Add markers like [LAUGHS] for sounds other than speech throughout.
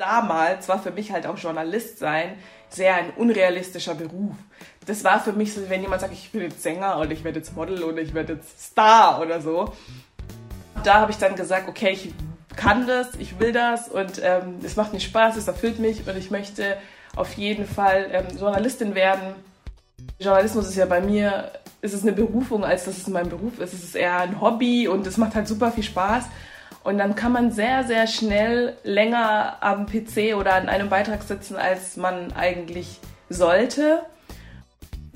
Damals war für mich halt auch Journalist sein sehr ein unrealistischer Beruf. Das war für mich so, wenn jemand sagt, ich bin jetzt Sänger oder ich werde jetzt Model oder ich werde jetzt Star oder so. Da habe ich dann gesagt, okay, ich kann das, ich will das und ähm, es macht mir Spaß, es erfüllt mich und ich möchte auf jeden Fall ähm, Journalistin werden. Journalismus ist ja bei mir, ist es eine Berufung, als dass es mein Beruf ist. Es ist eher ein Hobby und es macht halt super viel Spaß. Und dann kann man sehr, sehr schnell länger am PC oder an einem Beitrag sitzen, als man eigentlich sollte.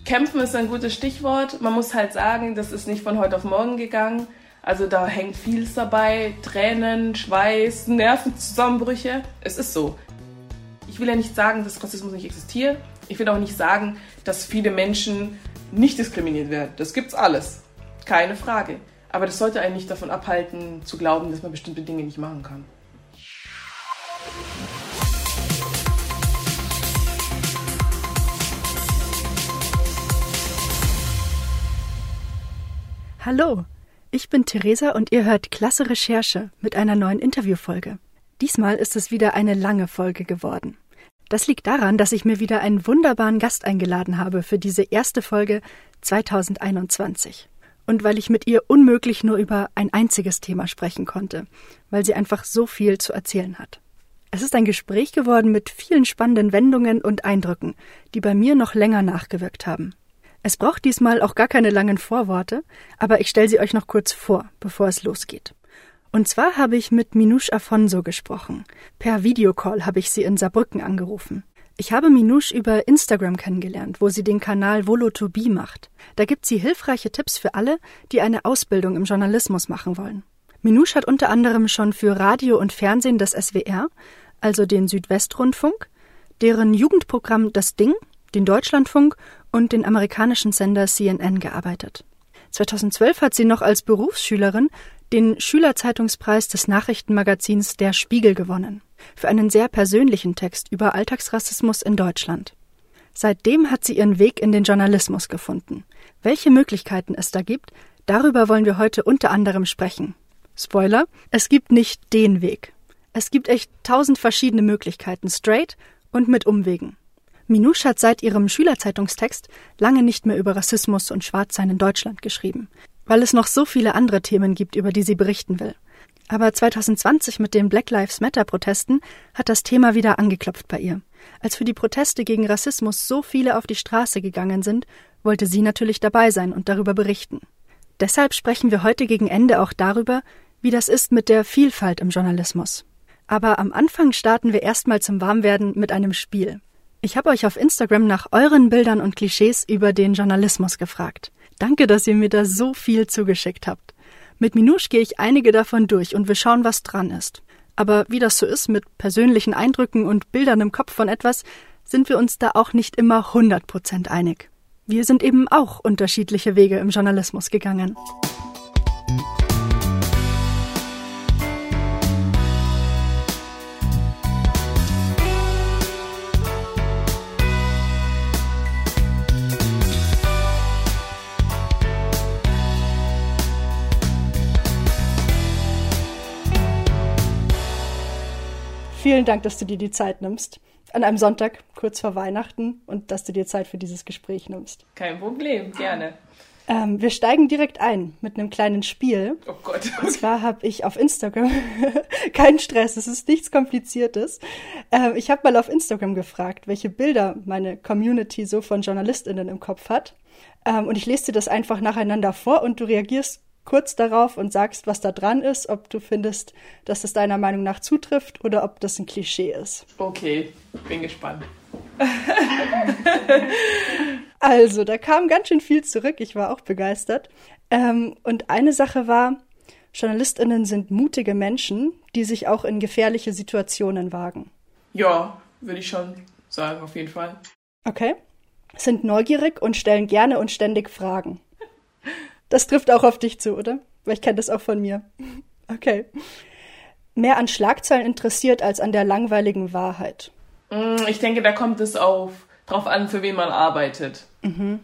Kämpfen ist ein gutes Stichwort. Man muss halt sagen, das ist nicht von heute auf morgen gegangen. Also da hängt vieles dabei. Tränen, Schweiß, Nervenzusammenbrüche. Es ist so. Ich will ja nicht sagen, dass Rassismus nicht existiert. Ich will auch nicht sagen, dass viele Menschen nicht diskriminiert werden. Das gibt's alles. Keine Frage. Aber das sollte einen nicht davon abhalten, zu glauben, dass man bestimmte Dinge nicht machen kann. Hallo, ich bin Theresa und ihr hört Klasse Recherche mit einer neuen Interviewfolge. Diesmal ist es wieder eine lange Folge geworden. Das liegt daran, dass ich mir wieder einen wunderbaren Gast eingeladen habe für diese erste Folge 2021 und weil ich mit ihr unmöglich nur über ein einziges Thema sprechen konnte, weil sie einfach so viel zu erzählen hat. Es ist ein Gespräch geworden mit vielen spannenden Wendungen und Eindrücken, die bei mir noch länger nachgewirkt haben. Es braucht diesmal auch gar keine langen Vorworte, aber ich stelle sie euch noch kurz vor, bevor es losgeht. Und zwar habe ich mit Minouche Afonso gesprochen. Per Videocall habe ich sie in Saarbrücken angerufen. Ich habe Minouche über Instagram kennengelernt, wo sie den Kanal Volotobie macht. Da gibt sie hilfreiche Tipps für alle, die eine Ausbildung im Journalismus machen wollen. Minouche hat unter anderem schon für Radio und Fernsehen des SWR, also den Südwestrundfunk, deren Jugendprogramm Das Ding, den Deutschlandfunk und den amerikanischen Sender CNN gearbeitet. 2012 hat sie noch als Berufsschülerin den Schülerzeitungspreis des Nachrichtenmagazins Der Spiegel gewonnen für einen sehr persönlichen Text über Alltagsrassismus in Deutschland. Seitdem hat sie ihren Weg in den Journalismus gefunden. Welche Möglichkeiten es da gibt, darüber wollen wir heute unter anderem sprechen. Spoiler, es gibt nicht den Weg. Es gibt echt tausend verschiedene Möglichkeiten, straight und mit Umwegen. Minouche hat seit ihrem Schülerzeitungstext lange nicht mehr über Rassismus und Schwarzsein in Deutschland geschrieben, weil es noch so viele andere Themen gibt, über die sie berichten will. Aber 2020 mit den Black Lives Matter Protesten hat das Thema wieder angeklopft bei ihr. Als für die Proteste gegen Rassismus so viele auf die Straße gegangen sind, wollte sie natürlich dabei sein und darüber berichten. Deshalb sprechen wir heute gegen Ende auch darüber, wie das ist mit der Vielfalt im Journalismus. Aber am Anfang starten wir erstmal zum Warmwerden mit einem Spiel. Ich habe euch auf Instagram nach euren Bildern und Klischees über den Journalismus gefragt. Danke, dass ihr mir da so viel zugeschickt habt. Mit Minouche gehe ich einige davon durch und wir schauen, was dran ist. Aber wie das so ist mit persönlichen Eindrücken und Bildern im Kopf von etwas, sind wir uns da auch nicht immer 100% einig. Wir sind eben auch unterschiedliche Wege im Journalismus gegangen. Vielen Dank, dass du dir die Zeit nimmst. An einem Sonntag, kurz vor Weihnachten, und dass du dir Zeit für dieses Gespräch nimmst. Kein Problem, gerne. Ähm, wir steigen direkt ein mit einem kleinen Spiel. Oh Gott. Und zwar habe ich auf Instagram, [LAUGHS] kein Stress, es ist nichts Kompliziertes. Ähm, ich habe mal auf Instagram gefragt, welche Bilder meine Community so von JournalistInnen im Kopf hat. Ähm, und ich lese dir das einfach nacheinander vor und du reagierst kurz darauf und sagst, was da dran ist, ob du findest, dass es deiner Meinung nach zutrifft oder ob das ein Klischee ist. Okay, bin gespannt. [LAUGHS] also, da kam ganz schön viel zurück. Ich war auch begeistert. Ähm, und eine Sache war, Journalistinnen sind mutige Menschen, die sich auch in gefährliche Situationen wagen. Ja, würde ich schon sagen, auf jeden Fall. Okay. Sind neugierig und stellen gerne und ständig Fragen. Das trifft auch auf dich zu, oder? Weil ich kenne das auch von mir. Okay. Mehr an Schlagzeilen interessiert als an der langweiligen Wahrheit. Mm, ich denke, da kommt es auf drauf an, für wen man arbeitet. Mhm.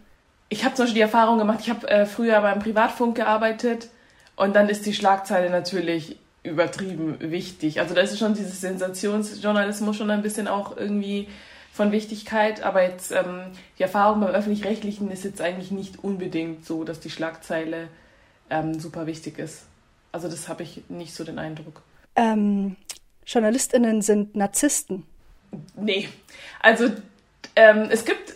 Ich habe zum Beispiel die Erfahrung gemacht, ich habe äh, früher beim Privatfunk gearbeitet und dann ist die Schlagzeile natürlich übertrieben wichtig. Also da ist schon dieses Sensationsjournalismus schon ein bisschen auch irgendwie von Wichtigkeit, aber jetzt ähm, die Erfahrung beim öffentlich-rechtlichen ist jetzt eigentlich nicht unbedingt so, dass die Schlagzeile ähm, super wichtig ist. Also das habe ich nicht so den Eindruck. Ähm, JournalistInnen sind Narzissten. Nee, also ähm, es gibt,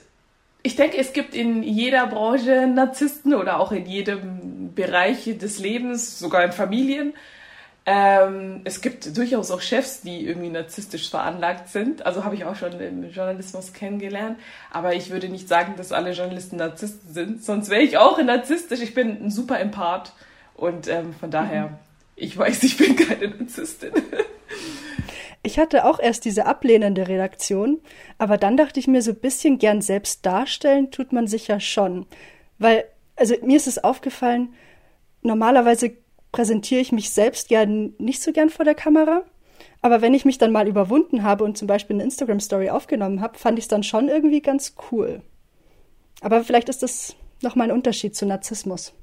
ich denke, es gibt in jeder Branche Narzissten oder auch in jedem Bereich des Lebens, sogar in Familien. Ähm, es gibt durchaus auch Chefs, die irgendwie narzisstisch veranlagt sind. Also habe ich auch schon im Journalismus kennengelernt. Aber ich würde nicht sagen, dass alle Journalisten Narzissten sind. Sonst wäre ich auch narzisstisch. Ich bin ein super Empath. Und ähm, von daher, mhm. ich weiß, ich bin keine Narzisstin. [LAUGHS] Ich hatte auch erst diese ablehnende Redaktion, aber dann dachte ich mir, so ein bisschen gern selbst darstellen tut man sich ja schon. Weil, also mir ist es aufgefallen, normalerweise präsentiere ich mich selbst ja nicht so gern vor der Kamera. Aber wenn ich mich dann mal überwunden habe und zum Beispiel eine Instagram-Story aufgenommen habe, fand ich es dann schon irgendwie ganz cool. Aber vielleicht ist das nochmal ein Unterschied zu Narzissmus.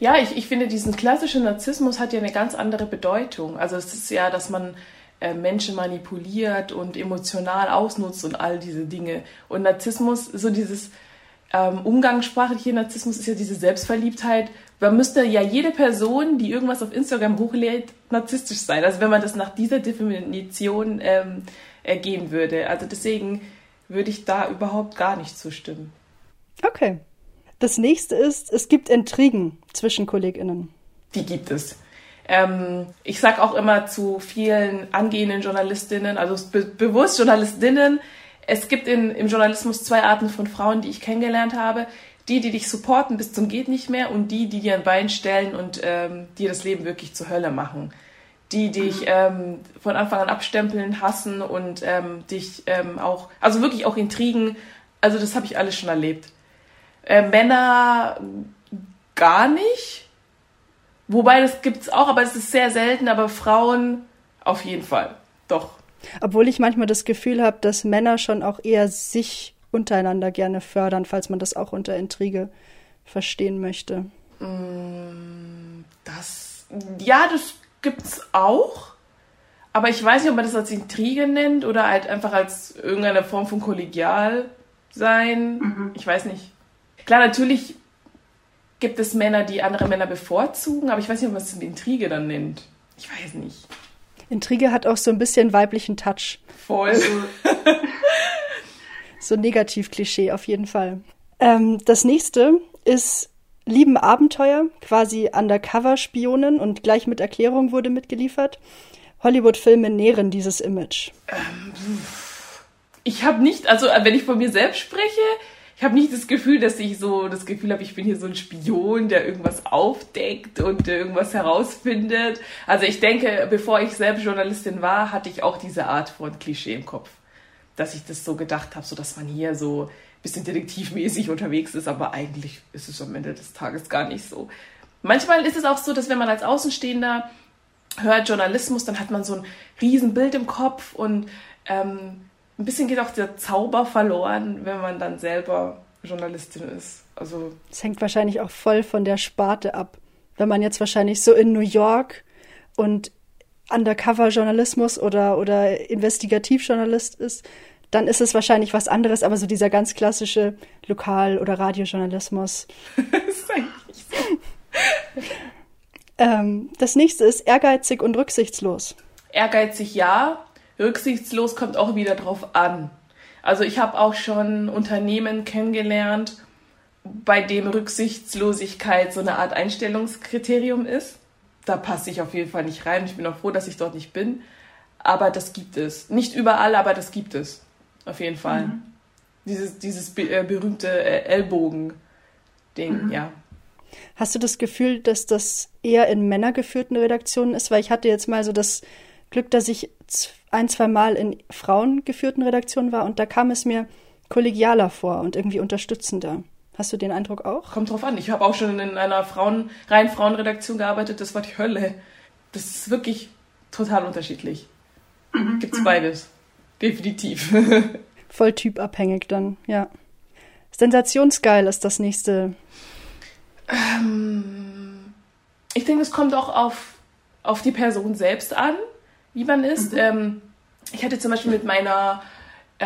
Ja, ich, ich finde, diesen klassischen Narzissmus hat ja eine ganz andere Bedeutung. Also es ist ja, dass man äh, Menschen manipuliert und emotional ausnutzt und all diese Dinge. Und Narzissmus, so dieses ähm, umgangssprachliche Narzissmus ist ja diese Selbstverliebtheit, man müsste ja jede Person, die irgendwas auf Instagram hochlädt, narzisstisch sein. Also wenn man das nach dieser Definition ähm, ergehen würde. Also deswegen würde ich da überhaupt gar nicht zustimmen. Okay. Das nächste ist, es gibt Intrigen zwischen KollegInnen. Die gibt es. Ähm, ich sage auch immer zu vielen angehenden Journalistinnen, also be bewusst Journalistinnen, es gibt in, im Journalismus zwei Arten von Frauen, die ich kennengelernt habe die, die dich supporten bis zum geht nicht mehr und die, die dir ein Bein stellen und ähm, dir das Leben wirklich zur Hölle machen. Die dich mhm. ähm, von Anfang an abstempeln, hassen und ähm, dich ähm, auch, also wirklich auch Intrigen, also das habe ich alles schon erlebt. Äh, Männer gar nicht, wobei das gibt es auch, aber es ist sehr selten, aber Frauen auf jeden Fall, doch. Obwohl ich manchmal das Gefühl habe, dass Männer schon auch eher sich untereinander gerne fördern, falls man das auch unter Intrige verstehen möchte. Mm, das, ja, das gibt's auch. Aber ich weiß nicht, ob man das als Intrige nennt oder halt einfach als irgendeine Form von Kollegial sein. Mhm. Ich weiß nicht. Klar, natürlich gibt es Männer, die andere Männer bevorzugen, aber ich weiß nicht, ob man es Intrige dann nennt. Ich weiß nicht. Intrige hat auch so ein bisschen weiblichen Touch. Voll. Also, so Negativ-Klischee auf jeden Fall. Ähm, das nächste ist Lieben Abenteuer, quasi Undercover-Spionen und gleich mit Erklärung wurde mitgeliefert. Hollywood-Filme nähren dieses Image. Ähm, ich habe nicht, also wenn ich von mir selbst spreche, ich habe nicht das Gefühl, dass ich so das Gefühl habe, ich bin hier so ein Spion, der irgendwas aufdeckt und irgendwas herausfindet. Also ich denke, bevor ich selbst Journalistin war, hatte ich auch diese Art von Klischee im Kopf dass ich das so gedacht habe, so dass man hier so ein bisschen detektivmäßig unterwegs ist, aber eigentlich ist es am Ende des Tages gar nicht so. Manchmal ist es auch so, dass wenn man als Außenstehender hört Journalismus, dann hat man so ein Riesenbild im Kopf und ähm, ein bisschen geht auch der Zauber verloren, wenn man dann selber Journalistin ist. Also es hängt wahrscheinlich auch voll von der Sparte ab. Wenn man jetzt wahrscheinlich so in New York und Undercover-Journalismus oder, oder Investigativjournalist ist, dann ist es wahrscheinlich was anderes, aber so dieser ganz klassische Lokal- oder Radiojournalismus. das [LAUGHS] ist eigentlich so. ähm, das nächste ist ehrgeizig und rücksichtslos. Ehrgeizig ja, rücksichtslos kommt auch wieder drauf an. Also ich habe auch schon Unternehmen kennengelernt, bei dem Rücksichtslosigkeit so eine Art Einstellungskriterium ist da passe ich auf jeden Fall nicht rein. Ich bin auch froh, dass ich dort nicht bin. Aber das gibt es. Nicht überall, aber das gibt es. Auf jeden Fall. Mhm. Dieses, dieses äh, berühmte äh, Ellbogen-Ding, mhm. ja. Hast du das Gefühl, dass das eher in männergeführten Redaktionen ist? Weil ich hatte jetzt mal so das Glück, dass ich ein, zwei Mal in frauengeführten Redaktionen war und da kam es mir kollegialer vor und irgendwie unterstützender. Hast du den Eindruck auch? Kommt drauf an. Ich habe auch schon in einer Frauen, rein Frauenredaktion gearbeitet. Das war die Hölle. Das ist wirklich total unterschiedlich. Mhm. Gibt's beides. Definitiv. [LAUGHS] Voll typabhängig dann, ja. Sensationsgeil ist das nächste. Ähm, ich denke, es kommt auch auf, auf die Person selbst an, wie man ist. Mhm. Ähm, ich hatte zum Beispiel mit meiner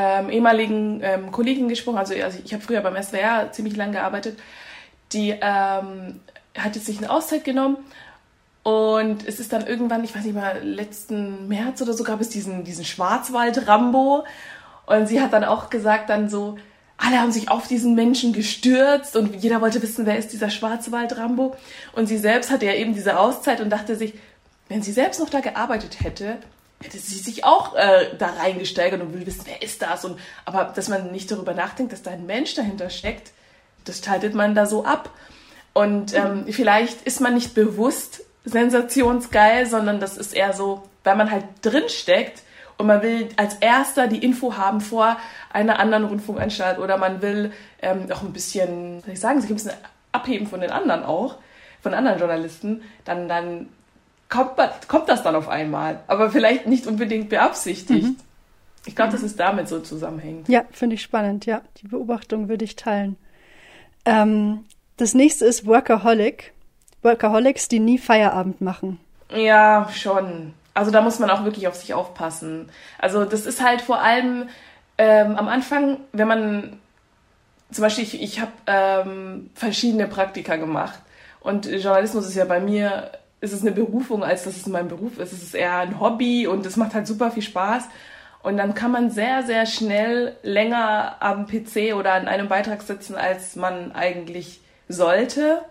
ähm, ehemaligen ähm, Kollegin gesprochen, also, also ich habe früher beim SWR ziemlich lange gearbeitet, die ähm, hat jetzt sich eine Auszeit genommen. Und es ist dann irgendwann, ich weiß nicht mal, letzten März oder so gab es diesen, diesen Schwarzwald-Rambo. Und sie hat dann auch gesagt dann so, alle haben sich auf diesen Menschen gestürzt und jeder wollte wissen, wer ist dieser Schwarzwald-Rambo? Und sie selbst hatte ja eben diese Auszeit und dachte sich, wenn sie selbst noch da gearbeitet hätte, hätte sie sich auch äh, da reingesteigert und will wissen, wer ist das? Und, aber dass man nicht darüber nachdenkt, dass da ein Mensch dahinter steckt, das schaltet man da so ab. Und ähm, vielleicht ist man nicht bewusst sensationsgeil, sondern das ist eher so, weil man halt drin steckt und man will als erster die Info haben vor einer anderen Rundfunkanstalt oder man will ähm, auch ein bisschen, soll ich sagen, sich ein bisschen abheben von den anderen auch, von anderen Journalisten, dann, dann kommt, kommt das dann auf einmal. Aber vielleicht nicht unbedingt beabsichtigt. Mhm. Ich glaube, mhm. dass es damit so zusammenhängt. Ja, finde ich spannend. Ja, die Beobachtung würde ich teilen. Ähm, das nächste ist Workaholic. Workaholics, die nie Feierabend machen. Ja, schon. Also da muss man auch wirklich auf sich aufpassen. Also das ist halt vor allem ähm, am Anfang, wenn man zum Beispiel, ich, ich habe ähm, verschiedene Praktika gemacht und Journalismus ist ja bei mir ist es eine Berufung, als dass es mein Beruf ist. Es ist eher ein Hobby und es macht halt super viel Spaß. Und dann kann man sehr, sehr schnell länger am PC oder an einem Beitrag sitzen, als man eigentlich sollte.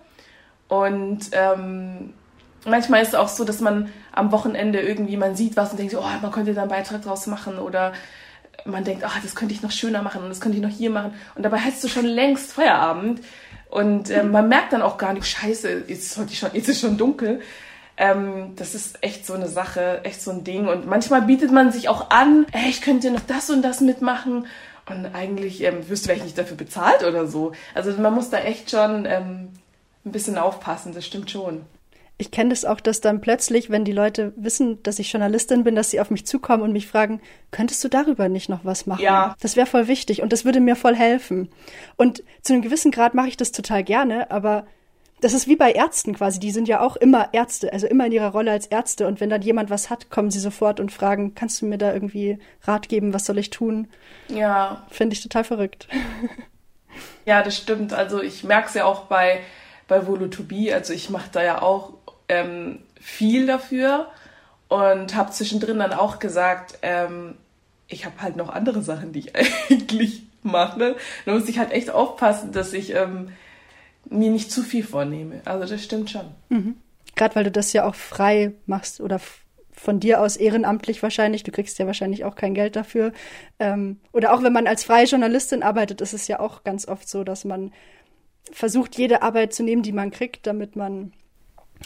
Und ähm, manchmal ist es auch so, dass man am Wochenende irgendwie, man sieht was und denkt, oh, man könnte da einen Beitrag draus machen oder man denkt, ach, das könnte ich noch schöner machen und das könnte ich noch hier machen. Und dabei hast du schon längst Feierabend. Und äh, man merkt dann auch gar nicht, scheiße, jetzt ist, schon, jetzt ist schon dunkel. Ähm, das ist echt so eine Sache, echt so ein Ding. Und manchmal bietet man sich auch an, ey, ich könnte noch das und das mitmachen. Und eigentlich ähm, wirst du vielleicht nicht dafür bezahlt oder so. Also man muss da echt schon ähm, ein bisschen aufpassen, das stimmt schon ich kenne das auch, dass dann plötzlich, wenn die Leute wissen, dass ich Journalistin bin, dass sie auf mich zukommen und mich fragen, könntest du darüber nicht noch was machen? Ja. Das wäre voll wichtig und das würde mir voll helfen. Und zu einem gewissen Grad mache ich das total gerne, aber das ist wie bei Ärzten quasi. Die sind ja auch immer Ärzte, also immer in ihrer Rolle als Ärzte. Und wenn dann jemand was hat, kommen sie sofort und fragen, kannst du mir da irgendwie Rat geben, was soll ich tun? Ja. Finde ich total verrückt. Ja, das stimmt. Also ich merke es ja auch bei, bei Volotopie. Also ich mache da ja auch ähm, viel dafür und habe zwischendrin dann auch gesagt, ähm, ich habe halt noch andere Sachen, die ich [LAUGHS] eigentlich mache. Da muss ich halt echt aufpassen, dass ich ähm, mir nicht zu viel vornehme. Also das stimmt schon. Mhm. Gerade weil du das ja auch frei machst oder von dir aus ehrenamtlich wahrscheinlich. Du kriegst ja wahrscheinlich auch kein Geld dafür. Ähm, oder auch wenn man als freie Journalistin arbeitet, ist es ja auch ganz oft so, dass man versucht, jede Arbeit zu nehmen, die man kriegt, damit man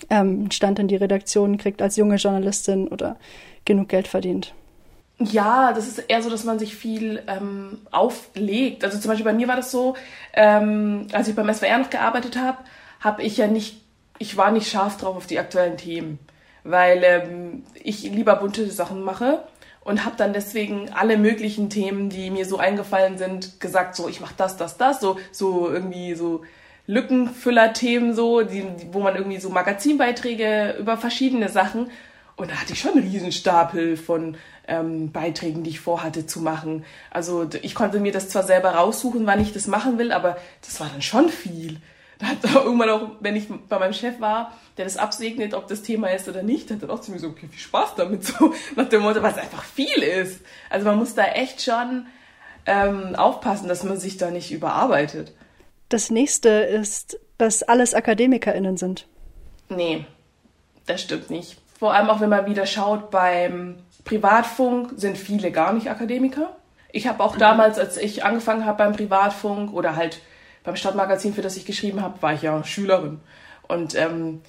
ähm, Stand in die Redaktion kriegt als junge Journalistin oder genug Geld verdient. Ja, das ist eher so, dass man sich viel ähm, auflegt. Also zum Beispiel bei mir war das so, ähm, als ich beim SWR noch gearbeitet habe, habe ich ja nicht, ich war nicht scharf drauf auf die aktuellen Themen, weil ähm, ich lieber bunte Sachen mache und habe dann deswegen alle möglichen Themen, die mir so eingefallen sind, gesagt, so ich mache das, das, das, so so irgendwie so Lückenfüller-Themen so, die, wo man irgendwie so Magazinbeiträge über verschiedene Sachen und da hatte ich schon einen Riesenstapel von ähm, Beiträgen, die ich vorhatte zu machen. Also ich konnte mir das zwar selber raussuchen, wann ich das machen will, aber das war dann schon viel. Da hat auch irgendwann auch, wenn ich bei meinem Chef war, der das absegnet, ob das Thema ist oder nicht, hat er auch zu mir so, okay, viel Spaß damit, [LAUGHS] so nach dem Motto, was einfach viel ist. Also man muss da echt schon ähm, aufpassen, dass man sich da nicht überarbeitet. Das nächste ist, dass alles AkademikerInnen sind. Nee, das stimmt nicht. Vor allem auch, wenn man wieder schaut, beim Privatfunk sind viele gar nicht Akademiker. Ich habe auch mhm. damals, als ich angefangen habe beim Privatfunk oder halt beim Stadtmagazin, für das ich geschrieben habe, war ich ja Schülerin. Und ähm,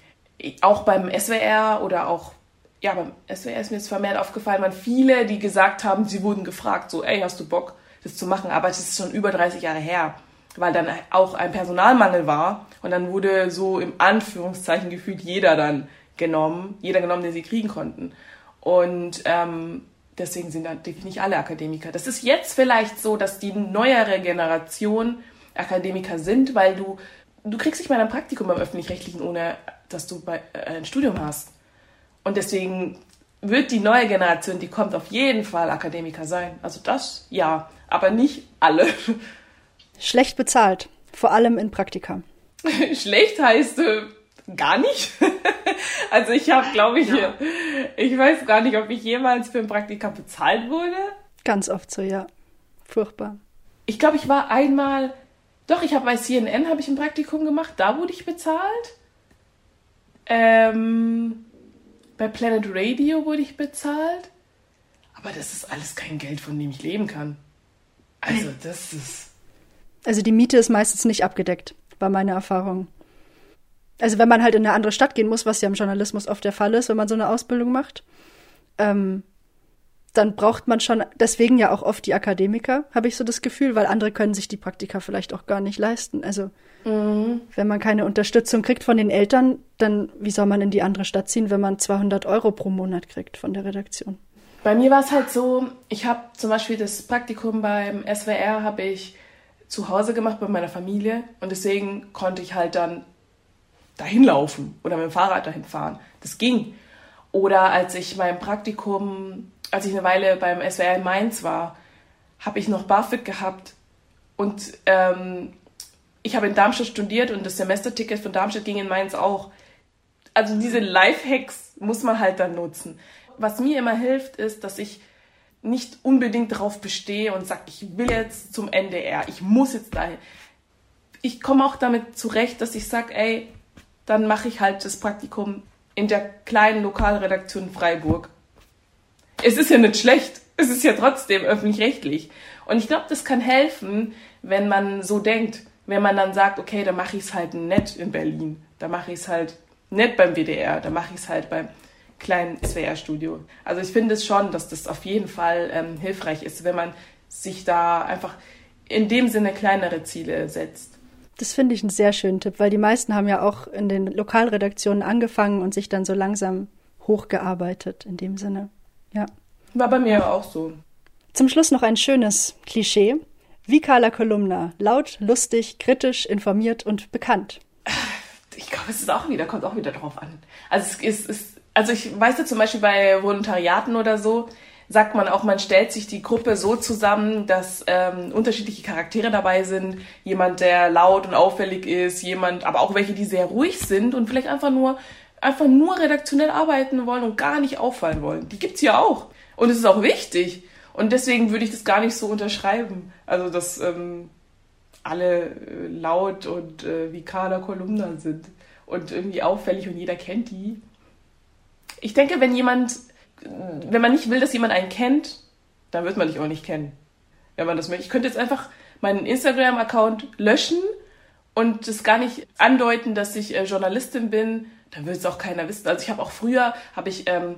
auch beim SWR oder auch, ja, beim SWR ist mir jetzt vermehrt aufgefallen, waren viele, die gesagt haben, sie wurden gefragt, so, ey, hast du Bock, das zu machen? Aber es ist schon über 30 Jahre her weil dann auch ein Personalmangel war und dann wurde so im Anführungszeichen gefühlt jeder dann genommen, jeder genommen, den sie kriegen konnten. Und ähm, deswegen sind natürlich nicht alle Akademiker. Das ist jetzt vielleicht so, dass die neuere Generation Akademiker sind, weil du, du kriegst nicht mal ein Praktikum beim Öffentlich-Rechtlichen, ohne dass du bei, äh, ein Studium hast. Und deswegen wird die neue Generation, die kommt auf jeden Fall Akademiker sein. Also das ja, aber nicht alle. [LAUGHS] Schlecht bezahlt, vor allem in Praktika. [LAUGHS] Schlecht heißt äh, gar nicht. [LAUGHS] also ich habe, glaube ich, ja. ich weiß gar nicht, ob ich jemals für ein Praktika bezahlt wurde. Ganz oft so, ja. Furchtbar. Ich glaube, ich war einmal, doch, ich habe bei CNN habe ich ein Praktikum gemacht, da wurde ich bezahlt. Ähm, bei Planet Radio wurde ich bezahlt. Aber das ist alles kein Geld, von dem ich leben kann. Also, das ist. Also, die Miete ist meistens nicht abgedeckt, war meine Erfahrung. Also, wenn man halt in eine andere Stadt gehen muss, was ja im Journalismus oft der Fall ist, wenn man so eine Ausbildung macht, ähm, dann braucht man schon, deswegen ja auch oft die Akademiker, habe ich so das Gefühl, weil andere können sich die Praktika vielleicht auch gar nicht leisten. Also mhm. wenn man keine Unterstützung kriegt von den Eltern, dann wie soll man in die andere Stadt ziehen, wenn man 200 Euro pro Monat kriegt von der Redaktion? Bei mir war es halt so, ich habe zum Beispiel das Praktikum beim SWR habe ich zu Hause gemacht bei meiner Familie und deswegen konnte ich halt dann dahin laufen oder mit dem Fahrrad dahin fahren. Das ging. Oder als ich mein Praktikum als ich eine Weile beim SWR in Mainz war, habe ich noch BAföG gehabt und ähm, ich habe in Darmstadt studiert und das Semesterticket von Darmstadt ging in Mainz auch. Also diese Lifehacks muss man halt dann nutzen. Was mir immer hilft, ist, dass ich nicht unbedingt darauf bestehe und sage, ich will jetzt zum NDR, ich muss jetzt dahin. Ich komme auch damit zurecht, dass ich sage, ey, dann mache ich halt das Praktikum in der kleinen Lokalredaktion Freiburg es ist ja nicht schlecht. Es ist ja trotzdem öffentlich-rechtlich. Und ich glaube, das kann helfen, wenn man so denkt. Wenn man dann sagt, okay, da mache ich es halt nett in Berlin. Da mache ich es halt nett beim WDR. Da mache ich es halt beim kleinen SWR-Studio. Also ich finde es schon, dass das auf jeden Fall ähm, hilfreich ist, wenn man sich da einfach in dem Sinne kleinere Ziele setzt. Das finde ich einen sehr schönen Tipp, weil die meisten haben ja auch in den Lokalredaktionen angefangen und sich dann so langsam hochgearbeitet in dem Sinne. Ja. War bei mir auch so. Zum Schluss noch ein schönes Klischee. Wie Carla Kolumna. Laut, lustig, kritisch, informiert und bekannt. Ich glaube, es ist auch wieder, kommt auch wieder drauf an. Also es ist, ist also ich weiß ja zum Beispiel bei Volontariaten oder so, sagt man auch, man stellt sich die Gruppe so zusammen, dass ähm, unterschiedliche Charaktere dabei sind. Jemand, der laut und auffällig ist, jemand, aber auch welche, die sehr ruhig sind und vielleicht einfach nur einfach nur redaktionell arbeiten wollen und gar nicht auffallen wollen. Die gibt's ja auch. Und es ist auch wichtig. Und deswegen würde ich das gar nicht so unterschreiben. Also, dass ähm, alle äh, laut und äh, wie Kader Kolumna sind und irgendwie auffällig und jeder kennt die. Ich denke, wenn jemand, wenn man nicht will, dass jemand einen kennt, dann wird man dich auch nicht kennen. Wenn man das möchte. Ich könnte jetzt einfach meinen Instagram-Account löschen und das gar nicht andeuten, dass ich äh, Journalistin bin, dann wird es auch keiner wissen. Also ich habe auch früher, habe ich ähm,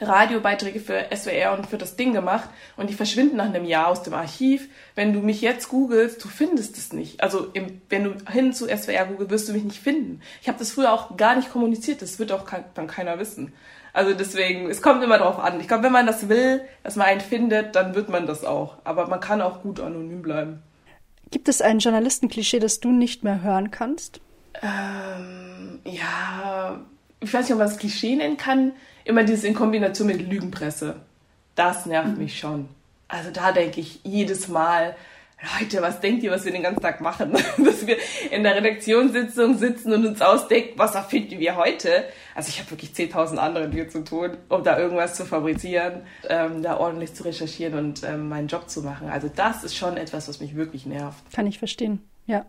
Radiobeiträge für SWR und für das Ding gemacht und die verschwinden nach einem Jahr aus dem Archiv. Wenn du mich jetzt googelst, du findest es nicht. Also im, wenn du hin zu SWR googelst, wirst du mich nicht finden. Ich habe das früher auch gar nicht kommuniziert, das wird auch kein, dann keiner wissen. Also deswegen, es kommt immer darauf an. Ich glaube, wenn man das will, dass man einen findet, dann wird man das auch. Aber man kann auch gut anonym bleiben. Gibt es ein Journalistenklischee, das du nicht mehr hören kannst? Ähm, ja, ich weiß nicht, ob man das Klischee nennen kann. Immer dieses in Kombination mit Lügenpresse. Das nervt mhm. mich schon. Also da denke ich jedes Mal, Leute, was denkt ihr, was wir den ganzen Tag machen? [LAUGHS] Dass wir in der Redaktionssitzung sitzen und uns ausdenken, was erfinden wir heute? Also ich habe wirklich 10.000 andere Dinge zu tun, um da irgendwas zu fabrizieren, ähm, da ordentlich zu recherchieren und ähm, meinen Job zu machen. Also das ist schon etwas, was mich wirklich nervt. Kann ich verstehen, ja.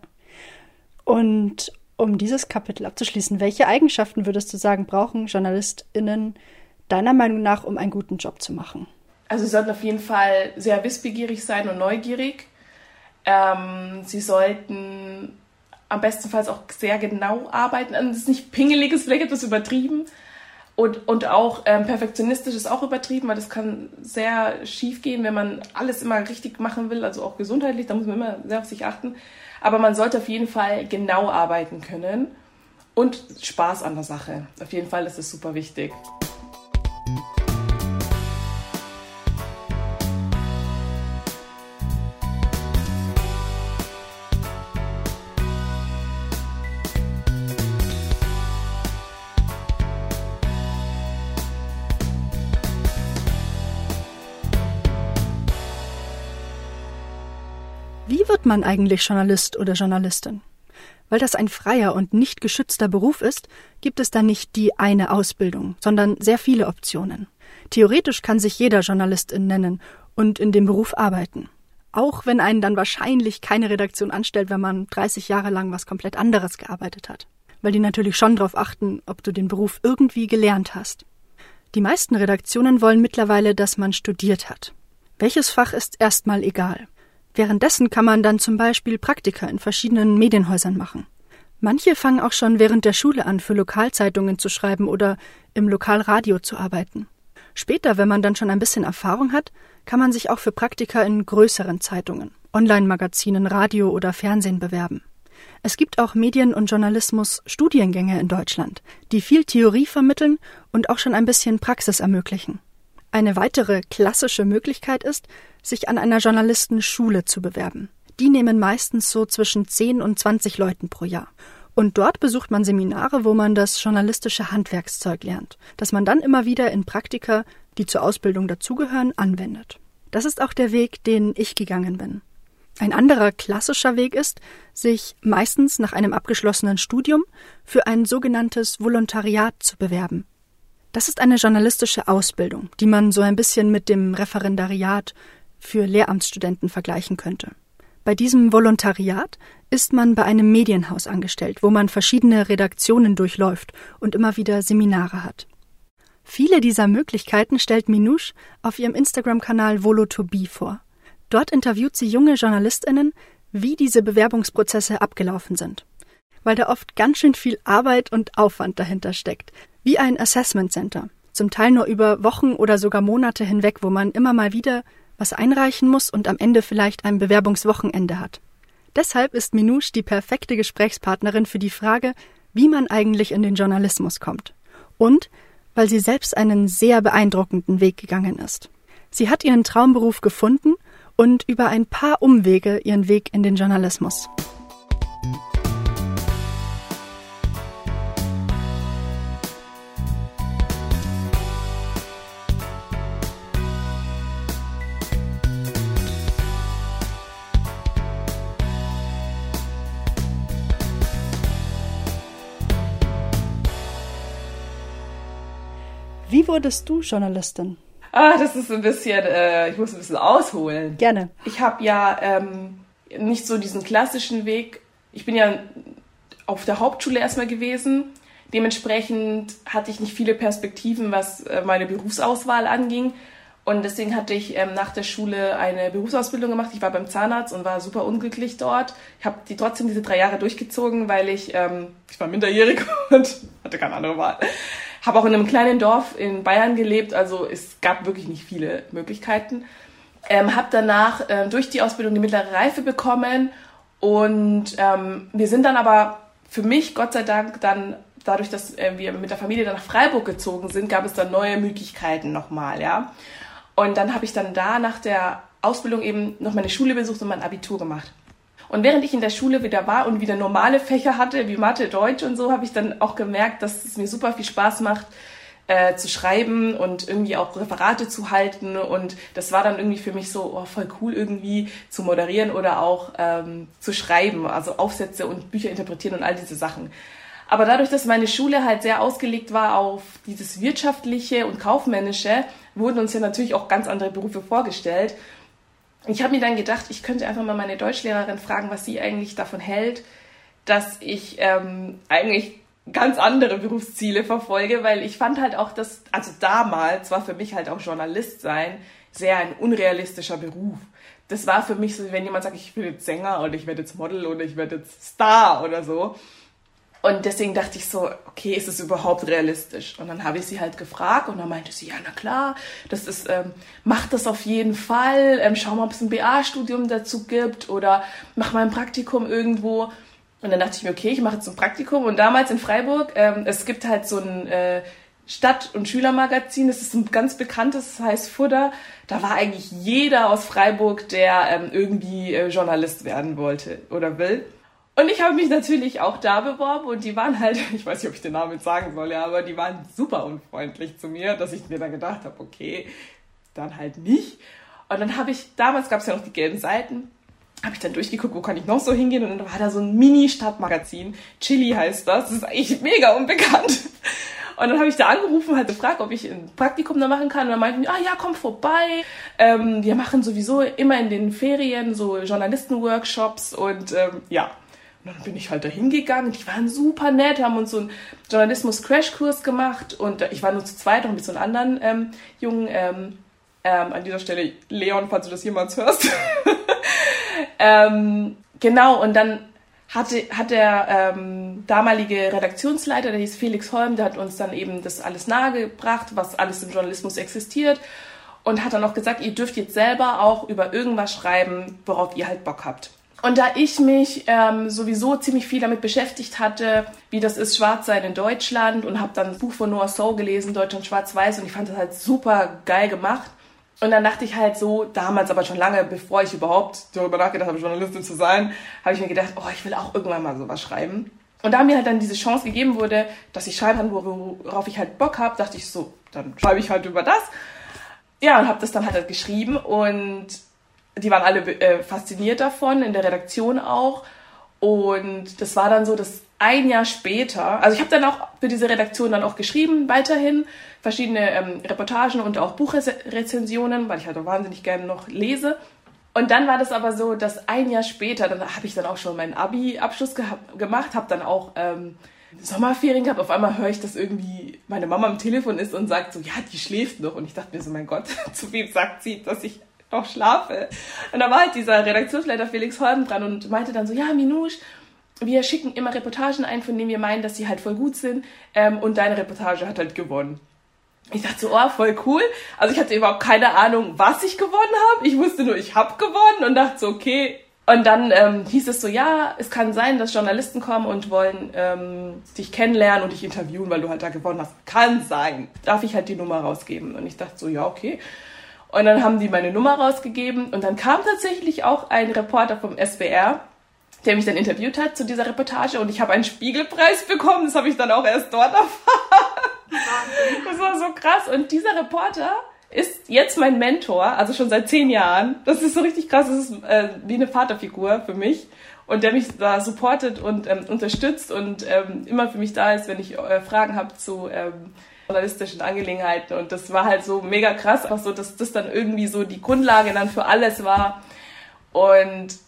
Und um dieses Kapitel abzuschließen, welche Eigenschaften würdest du sagen, brauchen JournalistInnen deiner Meinung nach, um einen guten Job zu machen? Also sie sollten auf jeden Fall sehr wissbegierig sein und neugierig. Ähm, sie sollten am bestenfalls auch sehr genau arbeiten. Also das ist nicht pingelig, ist vielleicht etwas übertrieben. Und, und auch ähm, perfektionistisch ist auch übertrieben, weil das kann sehr schief gehen, wenn man alles immer richtig machen will, also auch gesundheitlich, da muss man immer sehr auf sich achten. Aber man sollte auf jeden Fall genau arbeiten können und Spaß an der Sache. Auf jeden Fall ist es super wichtig. Man eigentlich Journalist oder Journalistin? Weil das ein freier und nicht geschützter Beruf ist, gibt es da nicht die eine Ausbildung, sondern sehr viele Optionen. Theoretisch kann sich jeder Journalistin nennen und in dem Beruf arbeiten. Auch wenn einen dann wahrscheinlich keine Redaktion anstellt, wenn man 30 Jahre lang was komplett anderes gearbeitet hat. Weil die natürlich schon darauf achten, ob du den Beruf irgendwie gelernt hast. Die meisten Redaktionen wollen mittlerweile, dass man studiert hat. Welches Fach ist erstmal egal. Währenddessen kann man dann zum Beispiel Praktika in verschiedenen Medienhäusern machen. Manche fangen auch schon während der Schule an, für Lokalzeitungen zu schreiben oder im Lokalradio zu arbeiten. Später, wenn man dann schon ein bisschen Erfahrung hat, kann man sich auch für Praktika in größeren Zeitungen, Online-Magazinen, Radio oder Fernsehen bewerben. Es gibt auch Medien- und Journalismus-Studiengänge in Deutschland, die viel Theorie vermitteln und auch schon ein bisschen Praxis ermöglichen. Eine weitere klassische Möglichkeit ist, sich an einer Journalistenschule zu bewerben. Die nehmen meistens so zwischen 10 und 20 Leuten pro Jahr. Und dort besucht man Seminare, wo man das journalistische Handwerkszeug lernt, das man dann immer wieder in Praktika, die zur Ausbildung dazugehören, anwendet. Das ist auch der Weg, den ich gegangen bin. Ein anderer klassischer Weg ist, sich meistens nach einem abgeschlossenen Studium für ein sogenanntes Volontariat zu bewerben. Das ist eine journalistische Ausbildung, die man so ein bisschen mit dem Referendariat für Lehramtsstudenten vergleichen könnte. Bei diesem Volontariat ist man bei einem Medienhaus angestellt, wo man verschiedene Redaktionen durchläuft und immer wieder Seminare hat. Viele dieser Möglichkeiten stellt Minouche auf ihrem Instagram-Kanal Volo2Be vor. Dort interviewt sie junge JournalistInnen, wie diese Bewerbungsprozesse abgelaufen sind. Weil da oft ganz schön viel Arbeit und Aufwand dahinter steckt, wie ein Assessment Center, zum Teil nur über Wochen oder sogar Monate hinweg, wo man immer mal wieder was einreichen muss und am Ende vielleicht ein Bewerbungswochenende hat. Deshalb ist Minouche die perfekte Gesprächspartnerin für die Frage, wie man eigentlich in den Journalismus kommt. Und weil sie selbst einen sehr beeindruckenden Weg gegangen ist. Sie hat ihren Traumberuf gefunden und über ein paar Umwege ihren Weg in den Journalismus. Wie wurdest du Journalistin? Ah, das ist ein bisschen, äh, ich muss ein bisschen ausholen. Gerne. Ich habe ja ähm, nicht so diesen klassischen Weg. Ich bin ja auf der Hauptschule erstmal gewesen. Dementsprechend hatte ich nicht viele Perspektiven, was äh, meine Berufsauswahl anging. Und deswegen hatte ich ähm, nach der Schule eine Berufsausbildung gemacht. Ich war beim Zahnarzt und war super unglücklich dort. Ich habe die trotzdem diese drei Jahre durchgezogen, weil ich, ähm, ich war minderjährig [LAUGHS] und hatte keine andere Wahl habe auch in einem kleinen Dorf in Bayern gelebt, also es gab wirklich nicht viele Möglichkeiten. Ähm, habe danach äh, durch die Ausbildung die mittlere Reife bekommen und ähm, wir sind dann aber für mich, Gott sei Dank, dann dadurch, dass äh, wir mit der Familie dann nach Freiburg gezogen sind, gab es dann neue Möglichkeiten nochmal, ja. Und dann habe ich dann da nach der Ausbildung eben noch meine Schule besucht und mein Abitur gemacht. Und während ich in der Schule wieder war und wieder normale Fächer hatte, wie Mathe, Deutsch und so, habe ich dann auch gemerkt, dass es mir super viel Spaß macht, äh, zu schreiben und irgendwie auch Referate zu halten. Und das war dann irgendwie für mich so oh, voll cool, irgendwie zu moderieren oder auch ähm, zu schreiben, also Aufsätze und Bücher interpretieren und all diese Sachen. Aber dadurch, dass meine Schule halt sehr ausgelegt war auf dieses Wirtschaftliche und Kaufmännische, wurden uns ja natürlich auch ganz andere Berufe vorgestellt ich habe mir dann gedacht, ich könnte einfach mal meine Deutschlehrerin fragen, was sie eigentlich davon hält, dass ich ähm, eigentlich ganz andere Berufsziele verfolge, weil ich fand halt auch, dass, also damals war für mich halt auch Journalist sein sehr ein unrealistischer Beruf. Das war für mich so, wenn jemand sagt, ich bin jetzt Sänger oder ich werde jetzt Model oder ich werde jetzt Star oder so. Und deswegen dachte ich so, okay, ist es überhaupt realistisch? Und dann habe ich sie halt gefragt und dann meinte sie, ja, na klar, das ist, ähm, mach das auf jeden Fall, ähm, schau mal, ob es ein BA-Studium dazu gibt oder mach mal ein Praktikum irgendwo. Und dann dachte ich mir, okay, ich mache jetzt ein Praktikum. Und damals in Freiburg, ähm, es gibt halt so ein äh, Stadt- und Schülermagazin, das ist ein ganz bekanntes, das heißt Fudder. Da war eigentlich jeder aus Freiburg, der ähm, irgendwie äh, Journalist werden wollte oder will. Und ich habe mich natürlich auch da beworben und die waren halt, [LAUGHS] ich weiß nicht, ob ich den Namen jetzt sagen soll, ja, aber die waren super unfreundlich zu mir, dass ich mir dann gedacht habe, okay, dann halt nicht. Und dann habe ich, damals gab es ja noch die gelben Seiten, habe ich dann durchgeguckt, wo kann ich noch so hingehen und dann war da so ein Mini-Stadtmagazin, Chili heißt das, das ist eigentlich mega unbekannt. Und dann habe ich da angerufen, halt gefragt, ob ich ein Praktikum da machen kann. Und dann meinten die, ah ja, komm vorbei. Ähm, wir machen sowieso immer in den Ferien so Journalisten-Workshops und ähm, ja. Und dann bin ich halt da hingegangen. Die waren super nett, haben uns so einen Journalismus-Crashkurs gemacht und ich war nur zu zweit, noch mit so einem anderen ähm, jungen, ähm, ähm, an dieser Stelle, Leon, falls du das jemals hörst. [LAUGHS] ähm, genau, und dann hatte, hat der ähm, damalige Redaktionsleiter, der hieß Felix Holm, der hat uns dann eben das alles nahegebracht, was alles im Journalismus existiert und hat dann auch gesagt, ihr dürft jetzt selber auch über irgendwas schreiben, worauf ihr halt Bock habt. Und da ich mich ähm, sowieso ziemlich viel damit beschäftigt hatte, wie das ist, schwarz sein in Deutschland und habe dann das Buch von Noah So gelesen, Deutschland schwarz-weiß und ich fand das halt super geil gemacht. Und dann dachte ich halt so, damals aber schon lange, bevor ich überhaupt darüber nachgedacht habe, Journalistin zu sein, habe ich mir gedacht, oh, ich will auch irgendwann mal sowas schreiben. Und da mir halt dann diese Chance gegeben wurde, dass ich schreiben kann, worauf ich halt Bock habe, dachte ich so, dann schreibe ich halt über das. Ja, und habe das dann halt geschrieben und die waren alle äh, fasziniert davon, in der Redaktion auch. Und das war dann so, dass ein Jahr später, also ich habe dann auch für diese Redaktion dann auch geschrieben, weiterhin verschiedene ähm, Reportagen und auch Buchrezensionen, weil ich halt auch wahnsinnig gerne noch lese. Und dann war das aber so, dass ein Jahr später, dann habe ich dann auch schon meinen Abi-Abschluss gemacht, habe dann auch ähm, Sommerferien gehabt. Auf einmal höre ich, dass irgendwie meine Mama am Telefon ist und sagt so, ja, die schläft noch. Und ich dachte mir so, mein Gott, [LAUGHS] zu wem sagt sie, dass ich noch schlafe. Und da war halt dieser Redaktionsleiter Felix Holm dran und meinte dann so, ja, Minouche, wir schicken immer Reportagen ein, von denen wir meinen, dass sie halt voll gut sind. Ähm, und deine Reportage hat halt gewonnen. Ich dachte so, oh, voll cool. Also ich hatte überhaupt keine Ahnung, was ich gewonnen habe. Ich wusste nur, ich habe gewonnen und dachte so, okay. Und dann ähm, hieß es so, ja, es kann sein, dass Journalisten kommen und wollen ähm, dich kennenlernen und dich interviewen, weil du halt da gewonnen hast. Kann sein. Darf ich halt die Nummer rausgeben? Und ich dachte so, ja, okay. Und dann haben die meine Nummer rausgegeben und dann kam tatsächlich auch ein Reporter vom SWR, der mich dann interviewt hat zu dieser Reportage und ich habe einen Spiegelpreis bekommen. Das habe ich dann auch erst dort erfahren. Das war so krass. Und dieser Reporter ist jetzt mein Mentor, also schon seit zehn Jahren. Das ist so richtig krass. Das ist äh, wie eine Vaterfigur für mich. Und der mich da supportet und ähm, unterstützt und ähm, immer für mich da ist, wenn ich äh, Fragen habe zu ähm, journalistischen Angelegenheiten. Und das war halt so mega krass, auch so, dass das dann irgendwie so die Grundlage dann für alles war. Und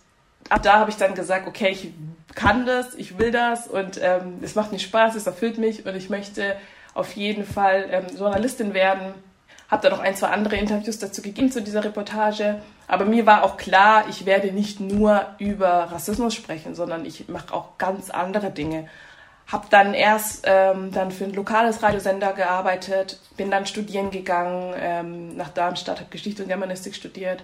ab da habe ich dann gesagt, okay, ich kann das, ich will das und ähm, es macht mir Spaß, es erfüllt mich und ich möchte auf jeden Fall ähm, Journalistin werden. Habe dann noch ein, zwei andere Interviews dazu gegeben zu dieser Reportage. Aber mir war auch klar, ich werde nicht nur über Rassismus sprechen, sondern ich mache auch ganz andere Dinge habe dann erst ähm, dann für ein lokales Radiosender gearbeitet, bin dann studieren gegangen ähm, nach Darmstadt, habe Geschichte und Germanistik studiert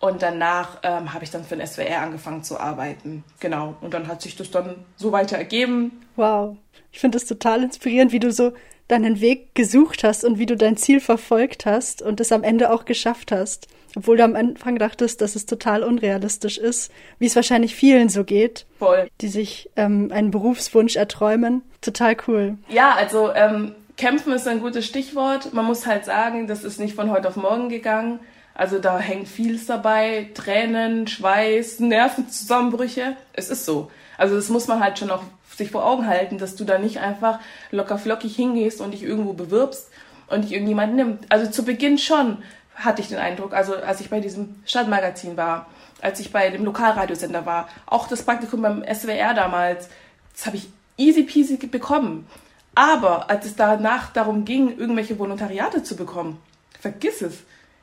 und danach ähm, habe ich dann für den SWR angefangen zu arbeiten. Genau. Und dann hat sich das dann so weiter ergeben. Wow. Ich finde es total inspirierend, wie du so deinen Weg gesucht hast und wie du dein Ziel verfolgt hast und es am Ende auch geschafft hast. Obwohl du am Anfang dachtest, dass es total unrealistisch ist, wie es wahrscheinlich vielen so geht, Voll. die sich ähm, einen Berufswunsch erträumen. Total cool. Ja, also ähm, kämpfen ist ein gutes Stichwort. Man muss halt sagen, das ist nicht von heute auf morgen gegangen. Also da hängt vieles dabei, Tränen, Schweiß, Nervenzusammenbrüche. Es ist so. Also das muss man halt schon auch sich vor Augen halten, dass du da nicht einfach locker flockig hingehst und dich irgendwo bewirbst und dich irgendjemand nimmt. Also zu Beginn schon hatte ich den Eindruck, also als ich bei diesem Stadtmagazin war, als ich bei dem Lokalradiosender war, auch das Praktikum beim SWR damals, das habe ich easy peasy bekommen. Aber als es danach darum ging, irgendwelche Volontariate zu bekommen, vergiss es.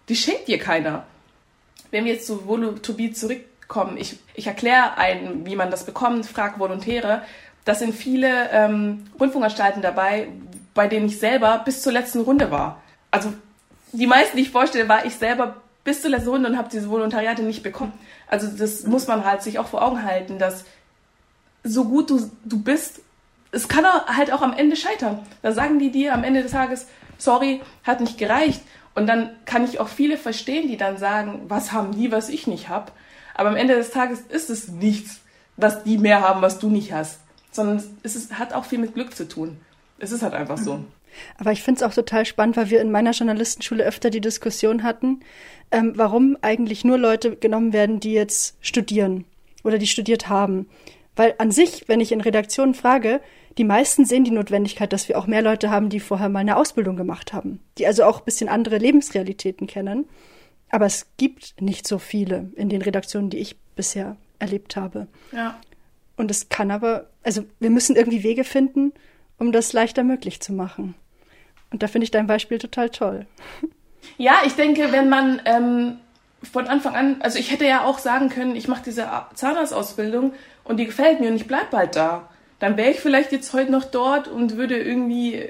Die schenkt dir keiner. Wenn wir jetzt zu Volotobie zurückkommen, ich, ich erkläre einen, wie man das bekommt, frage Volontäre. Das sind viele ähm, Rundfunkanstalten dabei, bei denen ich selber bis zur letzten Runde war. Also die meisten, die ich vorstelle, war ich selber bis zur letzten Runde und habe diese Volontariate nicht bekommen. Also das muss man halt sich auch vor Augen halten, dass so gut du, du bist, es kann halt auch am Ende scheitern. Da sagen die dir am Ende des Tages, sorry, hat nicht gereicht. Und dann kann ich auch viele verstehen, die dann sagen, was haben die, was ich nicht habe. Aber am Ende des Tages ist es nichts, was die mehr haben, was du nicht hast. Sondern es ist, hat auch viel mit Glück zu tun. Es ist halt einfach so. Aber ich finde es auch total spannend, weil wir in meiner Journalistenschule öfter die Diskussion hatten, ähm, warum eigentlich nur Leute genommen werden, die jetzt studieren oder die studiert haben. Weil an sich, wenn ich in Redaktionen frage, die meisten sehen die Notwendigkeit, dass wir auch mehr Leute haben, die vorher mal eine Ausbildung gemacht haben, die also auch ein bisschen andere Lebensrealitäten kennen. Aber es gibt nicht so viele in den Redaktionen, die ich bisher erlebt habe. Ja. Und es kann aber, also wir müssen irgendwie Wege finden, um das leichter möglich zu machen. Und da finde ich dein Beispiel total toll. Ja, ich denke, wenn man ähm, von Anfang an, also ich hätte ja auch sagen können, ich mache diese Zahnarztausbildung und die gefällt mir und ich bleibe bald da. Dann wäre ich vielleicht jetzt heute noch dort und würde irgendwie,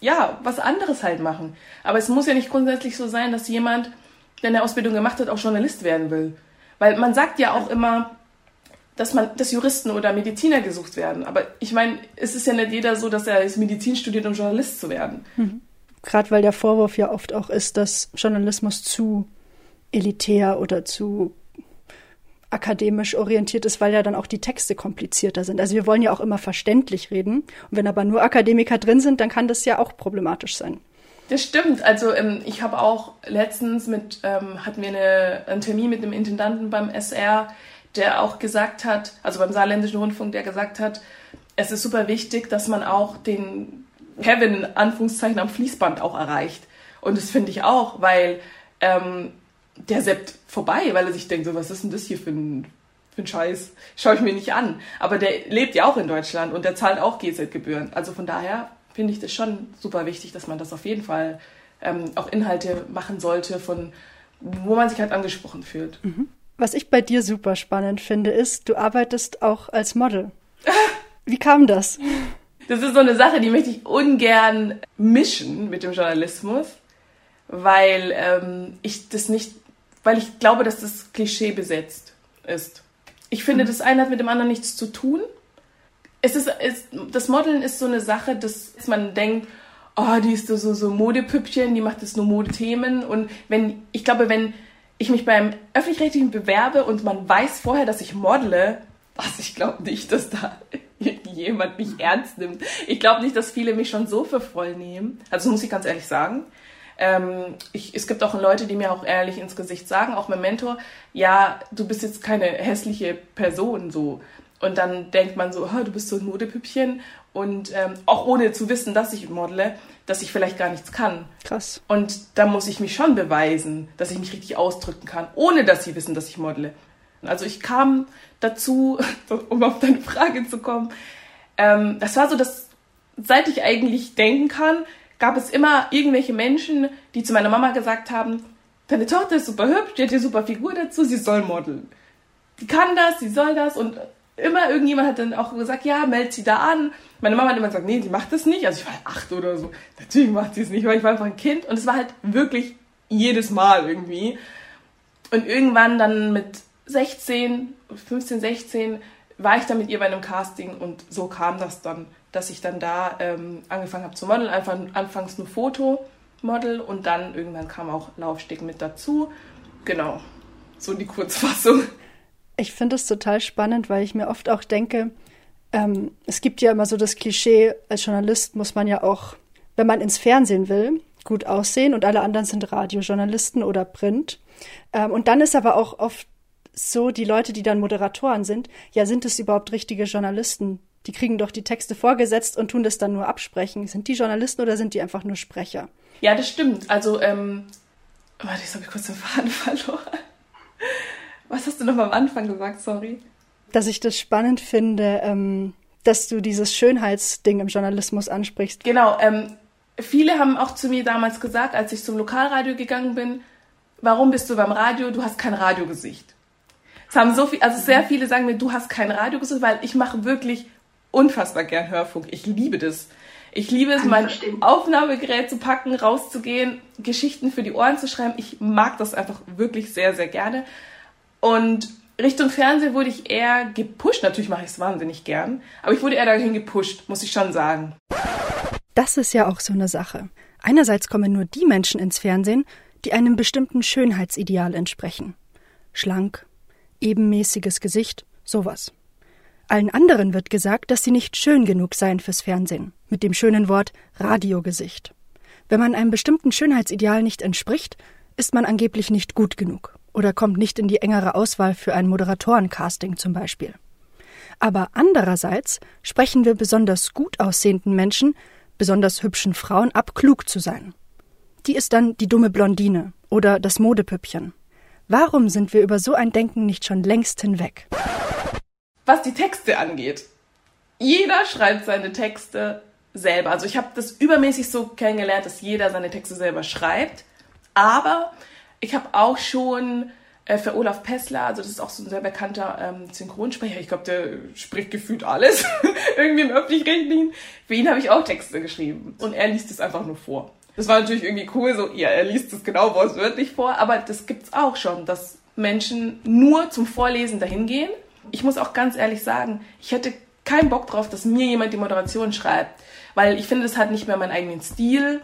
ja, was anderes halt machen. Aber es muss ja nicht grundsätzlich so sein, dass jemand, der eine Ausbildung gemacht hat, auch Journalist werden will. Weil man sagt ja auch immer, dass man, dass Juristen oder Mediziner gesucht werden. Aber ich meine, es ist ja nicht jeder so, dass er Medizin studiert, um Journalist zu werden. Mhm. Gerade weil der Vorwurf ja oft auch ist, dass Journalismus zu elitär oder zu akademisch orientiert ist, weil ja dann auch die Texte komplizierter sind. Also wir wollen ja auch immer verständlich reden. Und wenn aber nur Akademiker drin sind, dann kann das ja auch problematisch sein. Das stimmt. Also ähm, ich habe auch letztens mit, ähm, hatten wir eine, einen Termin mit einem Intendanten beim SR, der auch gesagt hat, also beim Saarländischen Rundfunk, der gesagt hat, es ist super wichtig, dass man auch den Kevin in Anführungszeichen am Fließband auch erreicht. Und das finde ich auch, weil ähm, der seppt vorbei, weil er sich denkt, so was ist denn das hier für ein, für ein Scheiß? Schaue ich mir nicht an. Aber der lebt ja auch in Deutschland und der zahlt auch GZ-Gebühren. Also von daher finde ich das schon super wichtig, dass man das auf jeden Fall ähm, auch Inhalte machen sollte, von wo man sich halt angesprochen fühlt. Mhm. Was ich bei dir super spannend finde, ist, du arbeitest auch als Model. Wie kam das? Das ist so eine Sache, die möchte ich ungern mischen mit dem Journalismus, weil ähm, ich das nicht, weil ich glaube, dass das Klischee besetzt ist. Ich finde, mhm. das eine hat mit dem anderen nichts zu tun. Es ist, es, das Modeln ist so eine Sache, dass man denkt, oh, die ist so, so, Modepüppchen, die macht jetzt nur Modethemen. Und wenn, ich glaube, wenn ich mich beim öffentlich-rechtlichen bewerbe und man weiß vorher, dass ich modele, was ich glaube nicht, dass da jemand mich ernst nimmt. Ich glaube nicht, dass viele mich schon so für voll nehmen. Also muss ich ganz ehrlich sagen. Ähm, ich, es gibt auch Leute, die mir auch ehrlich ins Gesicht sagen, auch mein Mentor, ja, du bist jetzt keine hässliche Person so. Und dann denkt man so, du bist so ein Modepüppchen und ähm, auch ohne zu wissen, dass ich modele, dass ich vielleicht gar nichts kann. Krass. Und da muss ich mich schon beweisen, dass ich mich richtig ausdrücken kann, ohne dass sie wissen, dass ich modele. Also ich kam dazu, [LAUGHS] um auf deine Frage zu kommen, ähm, das war so, dass seit ich eigentlich denken kann, gab es immer irgendwelche Menschen, die zu meiner Mama gesagt haben, deine Tochter ist super hübsch, die hat eine super Figur dazu, sie soll modeln. Die kann das, sie soll das und immer irgendjemand hat dann auch gesagt, ja, meld sie da an. Meine Mama hat immer gesagt, nee, die macht das nicht. Also ich war acht oder so. Natürlich macht sie es nicht, weil ich war einfach ein Kind. Und es war halt wirklich jedes Mal irgendwie. Und irgendwann dann mit 16, 15, 16 war ich dann mit ihr bei einem Casting und so kam das dann, dass ich dann da ähm, angefangen habe zu modeln. Einfach anfangs nur Fotomodel und dann irgendwann kam auch Laufsteg mit dazu. Genau, so die Kurzfassung. Ich finde es total spannend, weil ich mir oft auch denke, ähm, es gibt ja immer so das Klischee, als Journalist muss man ja auch, wenn man ins Fernsehen will, gut aussehen und alle anderen sind Radiojournalisten oder Print. Ähm, und dann ist aber auch oft so, die Leute, die dann Moderatoren sind, ja, sind es überhaupt richtige Journalisten? Die kriegen doch die Texte vorgesetzt und tun das dann nur absprechen. Sind die Journalisten oder sind die einfach nur Sprecher? Ja, das stimmt. Also, ähm, warte, jetzt habe ich kurz den Faden [LAUGHS] verloren. Was hast du noch am Anfang gesagt, sorry? Dass ich das spannend finde, ähm, dass du dieses Schönheitsding im Journalismus ansprichst. Genau, ähm, viele haben auch zu mir damals gesagt, als ich zum Lokalradio gegangen bin, warum bist du beim Radio? Du hast kein Radiogesicht. Es haben so viel, also sehr viele sagen mir, du hast kein Radiogesicht, weil ich mache wirklich unfassbar gern Hörfunk. Ich liebe das. Ich liebe es, mein. Aufnahmegerät zu packen, rauszugehen, Geschichten für die Ohren zu schreiben. Ich mag das einfach wirklich sehr, sehr gerne. Und Richtung Fernsehen wurde ich eher gepusht. Natürlich mache ich es wahnsinnig gern, aber ich wurde eher dahin gepusht, muss ich schon sagen. Das ist ja auch so eine Sache. Einerseits kommen nur die Menschen ins Fernsehen, die einem bestimmten Schönheitsideal entsprechen. Schlank, ebenmäßiges Gesicht, sowas. Allen anderen wird gesagt, dass sie nicht schön genug seien fürs Fernsehen. mit dem schönen Wort Radiogesicht. Wenn man einem bestimmten Schönheitsideal nicht entspricht, ist man angeblich nicht gut genug oder kommt nicht in die engere Auswahl für ein Moderatorencasting zum Beispiel. Aber andererseits sprechen wir besonders gut aussehenden Menschen, besonders hübschen Frauen ab, klug zu sein. Die ist dann die dumme Blondine oder das Modepüppchen. Warum sind wir über so ein Denken nicht schon längst hinweg? Was die Texte angeht. Jeder schreibt seine Texte selber. Also ich habe das übermäßig so kennengelernt, dass jeder seine Texte selber schreibt. Aber ich habe auch schon äh, für Olaf Pessler, also das ist auch so ein sehr bekannter ähm, Synchronsprecher, ich glaube, der spricht gefühlt alles, [LAUGHS] irgendwie im öffentlich-rechtlichen. Für ihn habe ich auch Texte geschrieben und er liest es einfach nur vor. Das war natürlich irgendwie cool, so, ja, er liest es genau wortwörtlich vor, aber das gibt's auch schon, dass Menschen nur zum Vorlesen dahin gehen. Ich muss auch ganz ehrlich sagen, ich hätte keinen Bock drauf, dass mir jemand die Moderation schreibt, weil ich finde, das hat nicht mehr meinen eigenen Stil.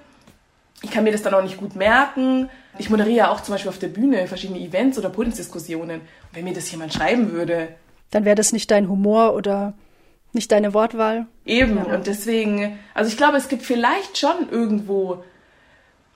Ich kann mir das dann auch nicht gut merken. Ich moderiere ja auch zum Beispiel auf der Bühne verschiedene Events oder Podiumsdiskussionen. Und wenn mir das jemand schreiben würde, dann wäre das nicht dein Humor oder nicht deine Wortwahl. Eben. Ja. Und deswegen, also ich glaube, es gibt vielleicht schon irgendwo,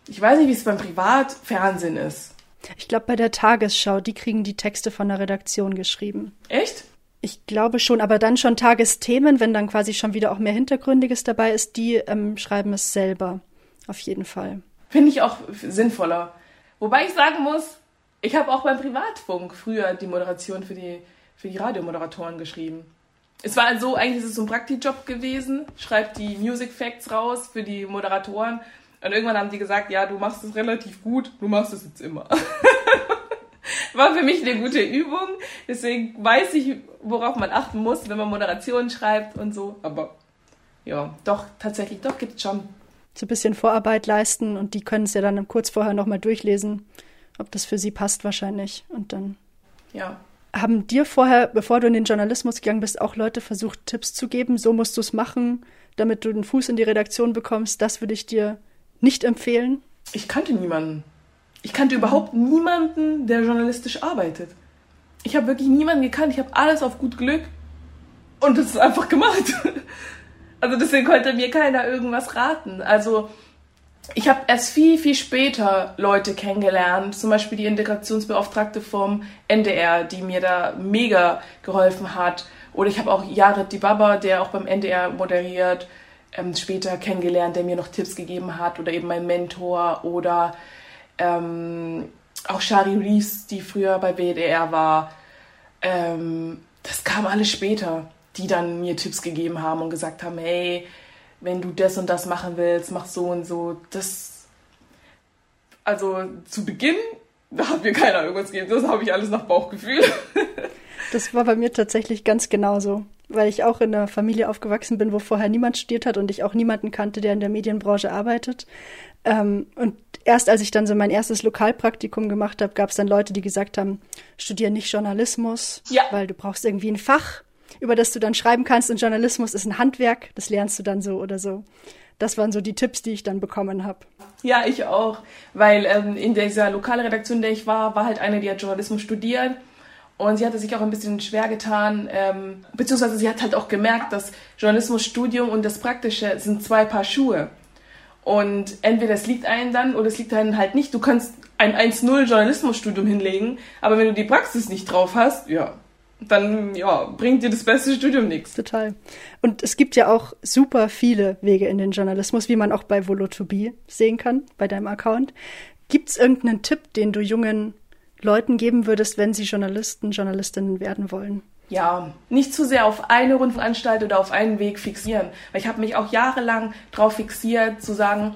ich weiß nicht, wie es beim Privatfernsehen ist. Ich glaube, bei der Tagesschau, die kriegen die Texte von der Redaktion geschrieben. Echt? Ich glaube schon, aber dann schon Tagesthemen, wenn dann quasi schon wieder auch mehr Hintergründiges dabei ist, die ähm, schreiben es selber. Auf jeden Fall. Finde ich auch sinnvoller. Wobei ich sagen muss, ich habe auch beim Privatfunk früher die Moderation für die, für die Radiomoderatoren geschrieben. Es war so, eigentlich ist es so ein Praktikjob gewesen. Schreibt die Music Facts raus für die Moderatoren. Und irgendwann haben die gesagt, ja, du machst es relativ gut, du machst es jetzt immer. [LAUGHS] war für mich eine gute Übung. Deswegen weiß ich, worauf man achten muss, wenn man Moderationen schreibt und so. Aber ja, doch, tatsächlich, doch gibt es schon. So ein bisschen Vorarbeit leisten und die können es ja dann kurz vorher nochmal durchlesen, ob das für sie passt wahrscheinlich. Und dann. Ja. Haben dir vorher, bevor du in den Journalismus gegangen bist, auch Leute versucht, Tipps zu geben? So musst du es machen, damit du den Fuß in die Redaktion bekommst. Das würde ich dir nicht empfehlen. Ich kannte niemanden. Ich kannte überhaupt niemanden, der journalistisch arbeitet. Ich habe wirklich niemanden gekannt. Ich habe alles auf gut Glück und das ist einfach gemacht. [LAUGHS] Also deswegen konnte mir keiner irgendwas raten. Also ich habe erst viel, viel später Leute kennengelernt, zum Beispiel die Integrationsbeauftragte vom NDR, die mir da mega geholfen hat. Oder ich habe auch Jared Dibaba, der auch beim NDR moderiert, ähm, später kennengelernt, der mir noch Tipps gegeben hat. Oder eben mein Mentor. Oder ähm, auch Shari Reeves, die früher bei WDR war. Ähm, das kam alles später, die dann mir Tipps gegeben haben und gesagt haben, hey, wenn du das und das machen willst, mach so und so. Das, also zu Beginn, da hat mir keiner irgendwas gegeben. Das habe ich alles nach Bauchgefühl. [LAUGHS] das war bei mir tatsächlich ganz genauso weil ich auch in einer Familie aufgewachsen bin, wo vorher niemand studiert hat und ich auch niemanden kannte, der in der Medienbranche arbeitet. Ähm, und erst als ich dann so mein erstes Lokalpraktikum gemacht habe, gab es dann Leute, die gesagt haben, studier nicht Journalismus, ja. weil du brauchst irgendwie ein Fach, über das du dann schreiben kannst. Und Journalismus ist ein Handwerk, das lernst du dann so oder so. Das waren so die Tipps, die ich dann bekommen habe. Ja, ich auch, weil ähm, in dieser Lokalredaktion, in der ich war, war halt eine, die hat Journalismus studiert und sie hatte sich auch ein bisschen schwer getan, ähm, beziehungsweise sie hat halt auch gemerkt, dass Journalismusstudium und das Praktische sind zwei Paar Schuhe. Und entweder es liegt einem dann oder es liegt einem halt nicht. Du kannst ein 1-0 Journalismusstudium hinlegen, aber wenn du die Praxis nicht drauf hast, ja, dann ja, bringt dir das beste Studium nichts. Total. Und es gibt ja auch super viele Wege in den Journalismus, wie man auch bei Volo2Be sehen kann, bei deinem Account. Gibt es irgendeinen Tipp, den du jungen Leuten geben würdest, wenn sie Journalisten, Journalistinnen werden wollen? Ja, nicht zu sehr auf eine Rundfunkanstalt oder auf einen Weg fixieren. Weil ich habe mich auch jahrelang darauf fixiert, zu sagen,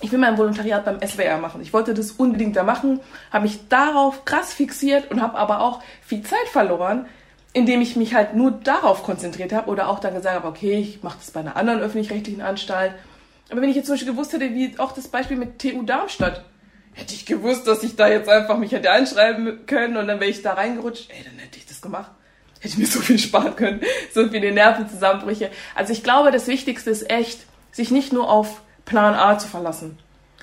ich will mein Volontariat beim SWR machen. Ich wollte das unbedingt da machen, habe mich darauf krass fixiert und habe aber auch viel Zeit verloren, indem ich mich halt nur darauf konzentriert habe oder auch dann gesagt habe, okay, ich mache das bei einer anderen öffentlich-rechtlichen Anstalt. Aber wenn ich jetzt zum Beispiel gewusst hätte, wie auch das Beispiel mit TU Darmstadt, hätte ich gewusst, dass ich da jetzt einfach mich hätte einschreiben können und dann wäre ich da reingerutscht, ey, dann hätte ich das gemacht. Hätte ich mir [LAUGHS] so viel sparen können, so viele Nervenzusammenbrüche. Also ich glaube, das Wichtigste ist echt, sich nicht nur auf Plan A zu verlassen.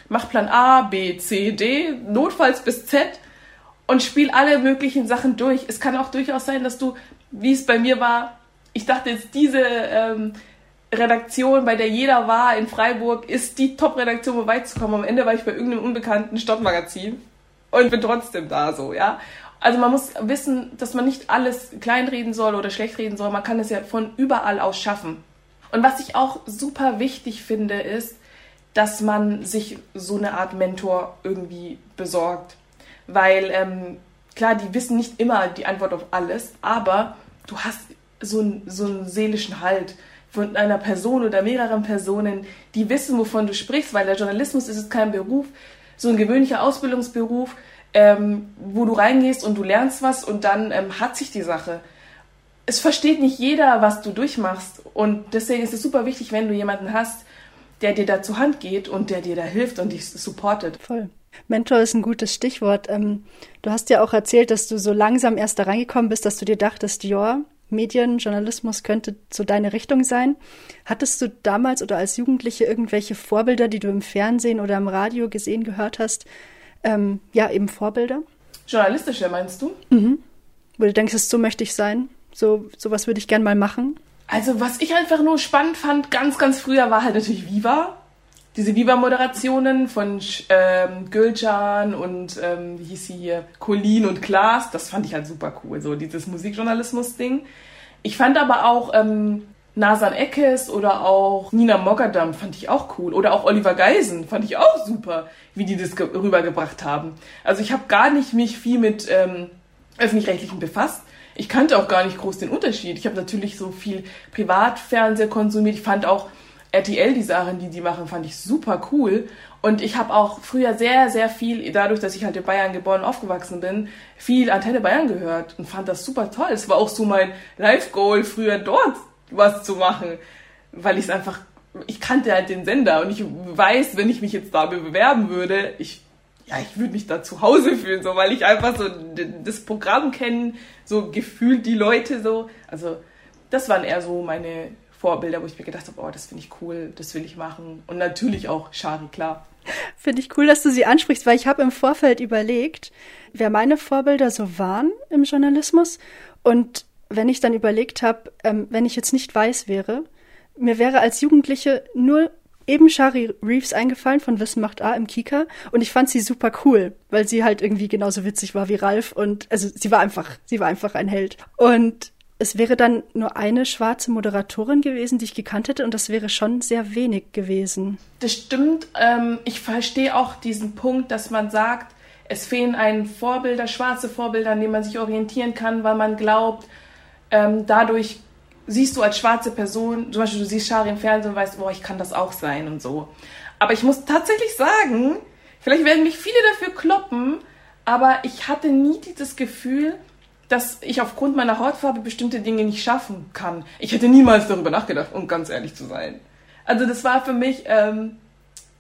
Mach Plan A, B, C, D, notfalls bis Z und spiel alle möglichen Sachen durch. Es kann auch durchaus sein, dass du, wie es bei mir war, ich dachte jetzt diese ähm, Redaktion, bei der jeder war in Freiburg, ist die Top-Redaktion, um weit zu kommen. Am Ende war ich bei irgendeinem unbekannten Stadtmagazin und bin trotzdem da so, ja. Also man muss wissen, dass man nicht alles kleinreden soll oder schlecht reden soll. Man kann es ja von überall aus schaffen. Und was ich auch super wichtig finde, ist, dass man sich so eine Art Mentor irgendwie besorgt. Weil, ähm, klar, die wissen nicht immer die Antwort auf alles, aber du hast so, ein, so einen seelischen Halt von einer Person oder mehreren Personen, die wissen, wovon du sprichst, weil der Journalismus ist kein Beruf, so ein gewöhnlicher Ausbildungsberuf, ähm, wo du reingehst und du lernst was und dann ähm, hat sich die Sache. Es versteht nicht jeder, was du durchmachst und deswegen ist es super wichtig, wenn du jemanden hast, der dir da zur Hand geht und der dir da hilft und dich supportet. Voll. Mentor ist ein gutes Stichwort. Ähm, du hast ja auch erzählt, dass du so langsam erst da reingekommen bist, dass du dir dachtest, ja, Medien, Journalismus könnte so deine Richtung sein. Hattest du damals oder als Jugendliche irgendwelche Vorbilder, die du im Fernsehen oder im Radio gesehen, gehört hast? Ähm, ja, eben Vorbilder? Journalistische, meinst du? Mhm. Wo du denkst, so möchte ich sein? So, sowas würde ich gern mal machen? Also, was ich einfach nur spannend fand, ganz, ganz früher, war halt natürlich Viva. Diese Viva-Moderationen von ähm, Gülcan und, ähm, wie hieß sie hier, Colin und Klaas, das fand ich halt super cool, so dieses Musikjournalismus-Ding. Ich fand aber auch ähm, Nasan Eckes oder auch Nina Mogadam fand ich auch cool. Oder auch Oliver Geisen fand ich auch super, wie die das rübergebracht haben. Also ich habe gar nicht mich viel mit ähm, öffentlich-rechtlichen befasst. Ich kannte auch gar nicht groß den Unterschied. Ich habe natürlich so viel Privatfernsehen konsumiert. Ich fand auch RTL, die Sachen, die die machen, fand ich super cool. Und ich habe auch früher sehr, sehr viel, dadurch, dass ich halt in Bayern geboren und aufgewachsen bin, viel Antenne Bayern gehört und fand das super toll. Es war auch so mein Live-Goal, früher dort was zu machen, weil ich es einfach, ich kannte halt den Sender und ich weiß, wenn ich mich jetzt da bewerben würde, ich, ja, ich würde mich da zu Hause fühlen, so, weil ich einfach so das Programm kenne, so gefühlt die Leute so. Also, das waren eher so meine Vorbilder, wo ich mir gedacht habe, oh, das finde ich cool, das will ich machen. Und natürlich auch Shari, klar. Finde ich cool, dass du sie ansprichst, weil ich habe im Vorfeld überlegt, wer meine Vorbilder so waren im Journalismus. Und wenn ich dann überlegt habe, ähm, wenn ich jetzt nicht weiß wäre, mir wäre als Jugendliche nur eben Shari Reeves eingefallen von Wissen macht A im Kika und ich fand sie super cool, weil sie halt irgendwie genauso witzig war wie Ralf und also sie war einfach, sie war einfach ein Held. Und es wäre dann nur eine schwarze Moderatorin gewesen, die ich gekannt hätte, und das wäre schon sehr wenig gewesen. Das stimmt. Ähm, ich verstehe auch diesen Punkt, dass man sagt, es fehlen einen Vorbilder, schwarze Vorbilder, an denen man sich orientieren kann, weil man glaubt, ähm, dadurch siehst du als schwarze Person, zum Beispiel du siehst Shari im Fernsehen und weißt, boah, ich kann das auch sein und so. Aber ich muss tatsächlich sagen, vielleicht werden mich viele dafür kloppen, aber ich hatte nie dieses Gefühl, dass ich aufgrund meiner Hautfarbe bestimmte Dinge nicht schaffen kann. Ich hätte niemals darüber nachgedacht, um ganz ehrlich zu sein. Also das war für mich ähm,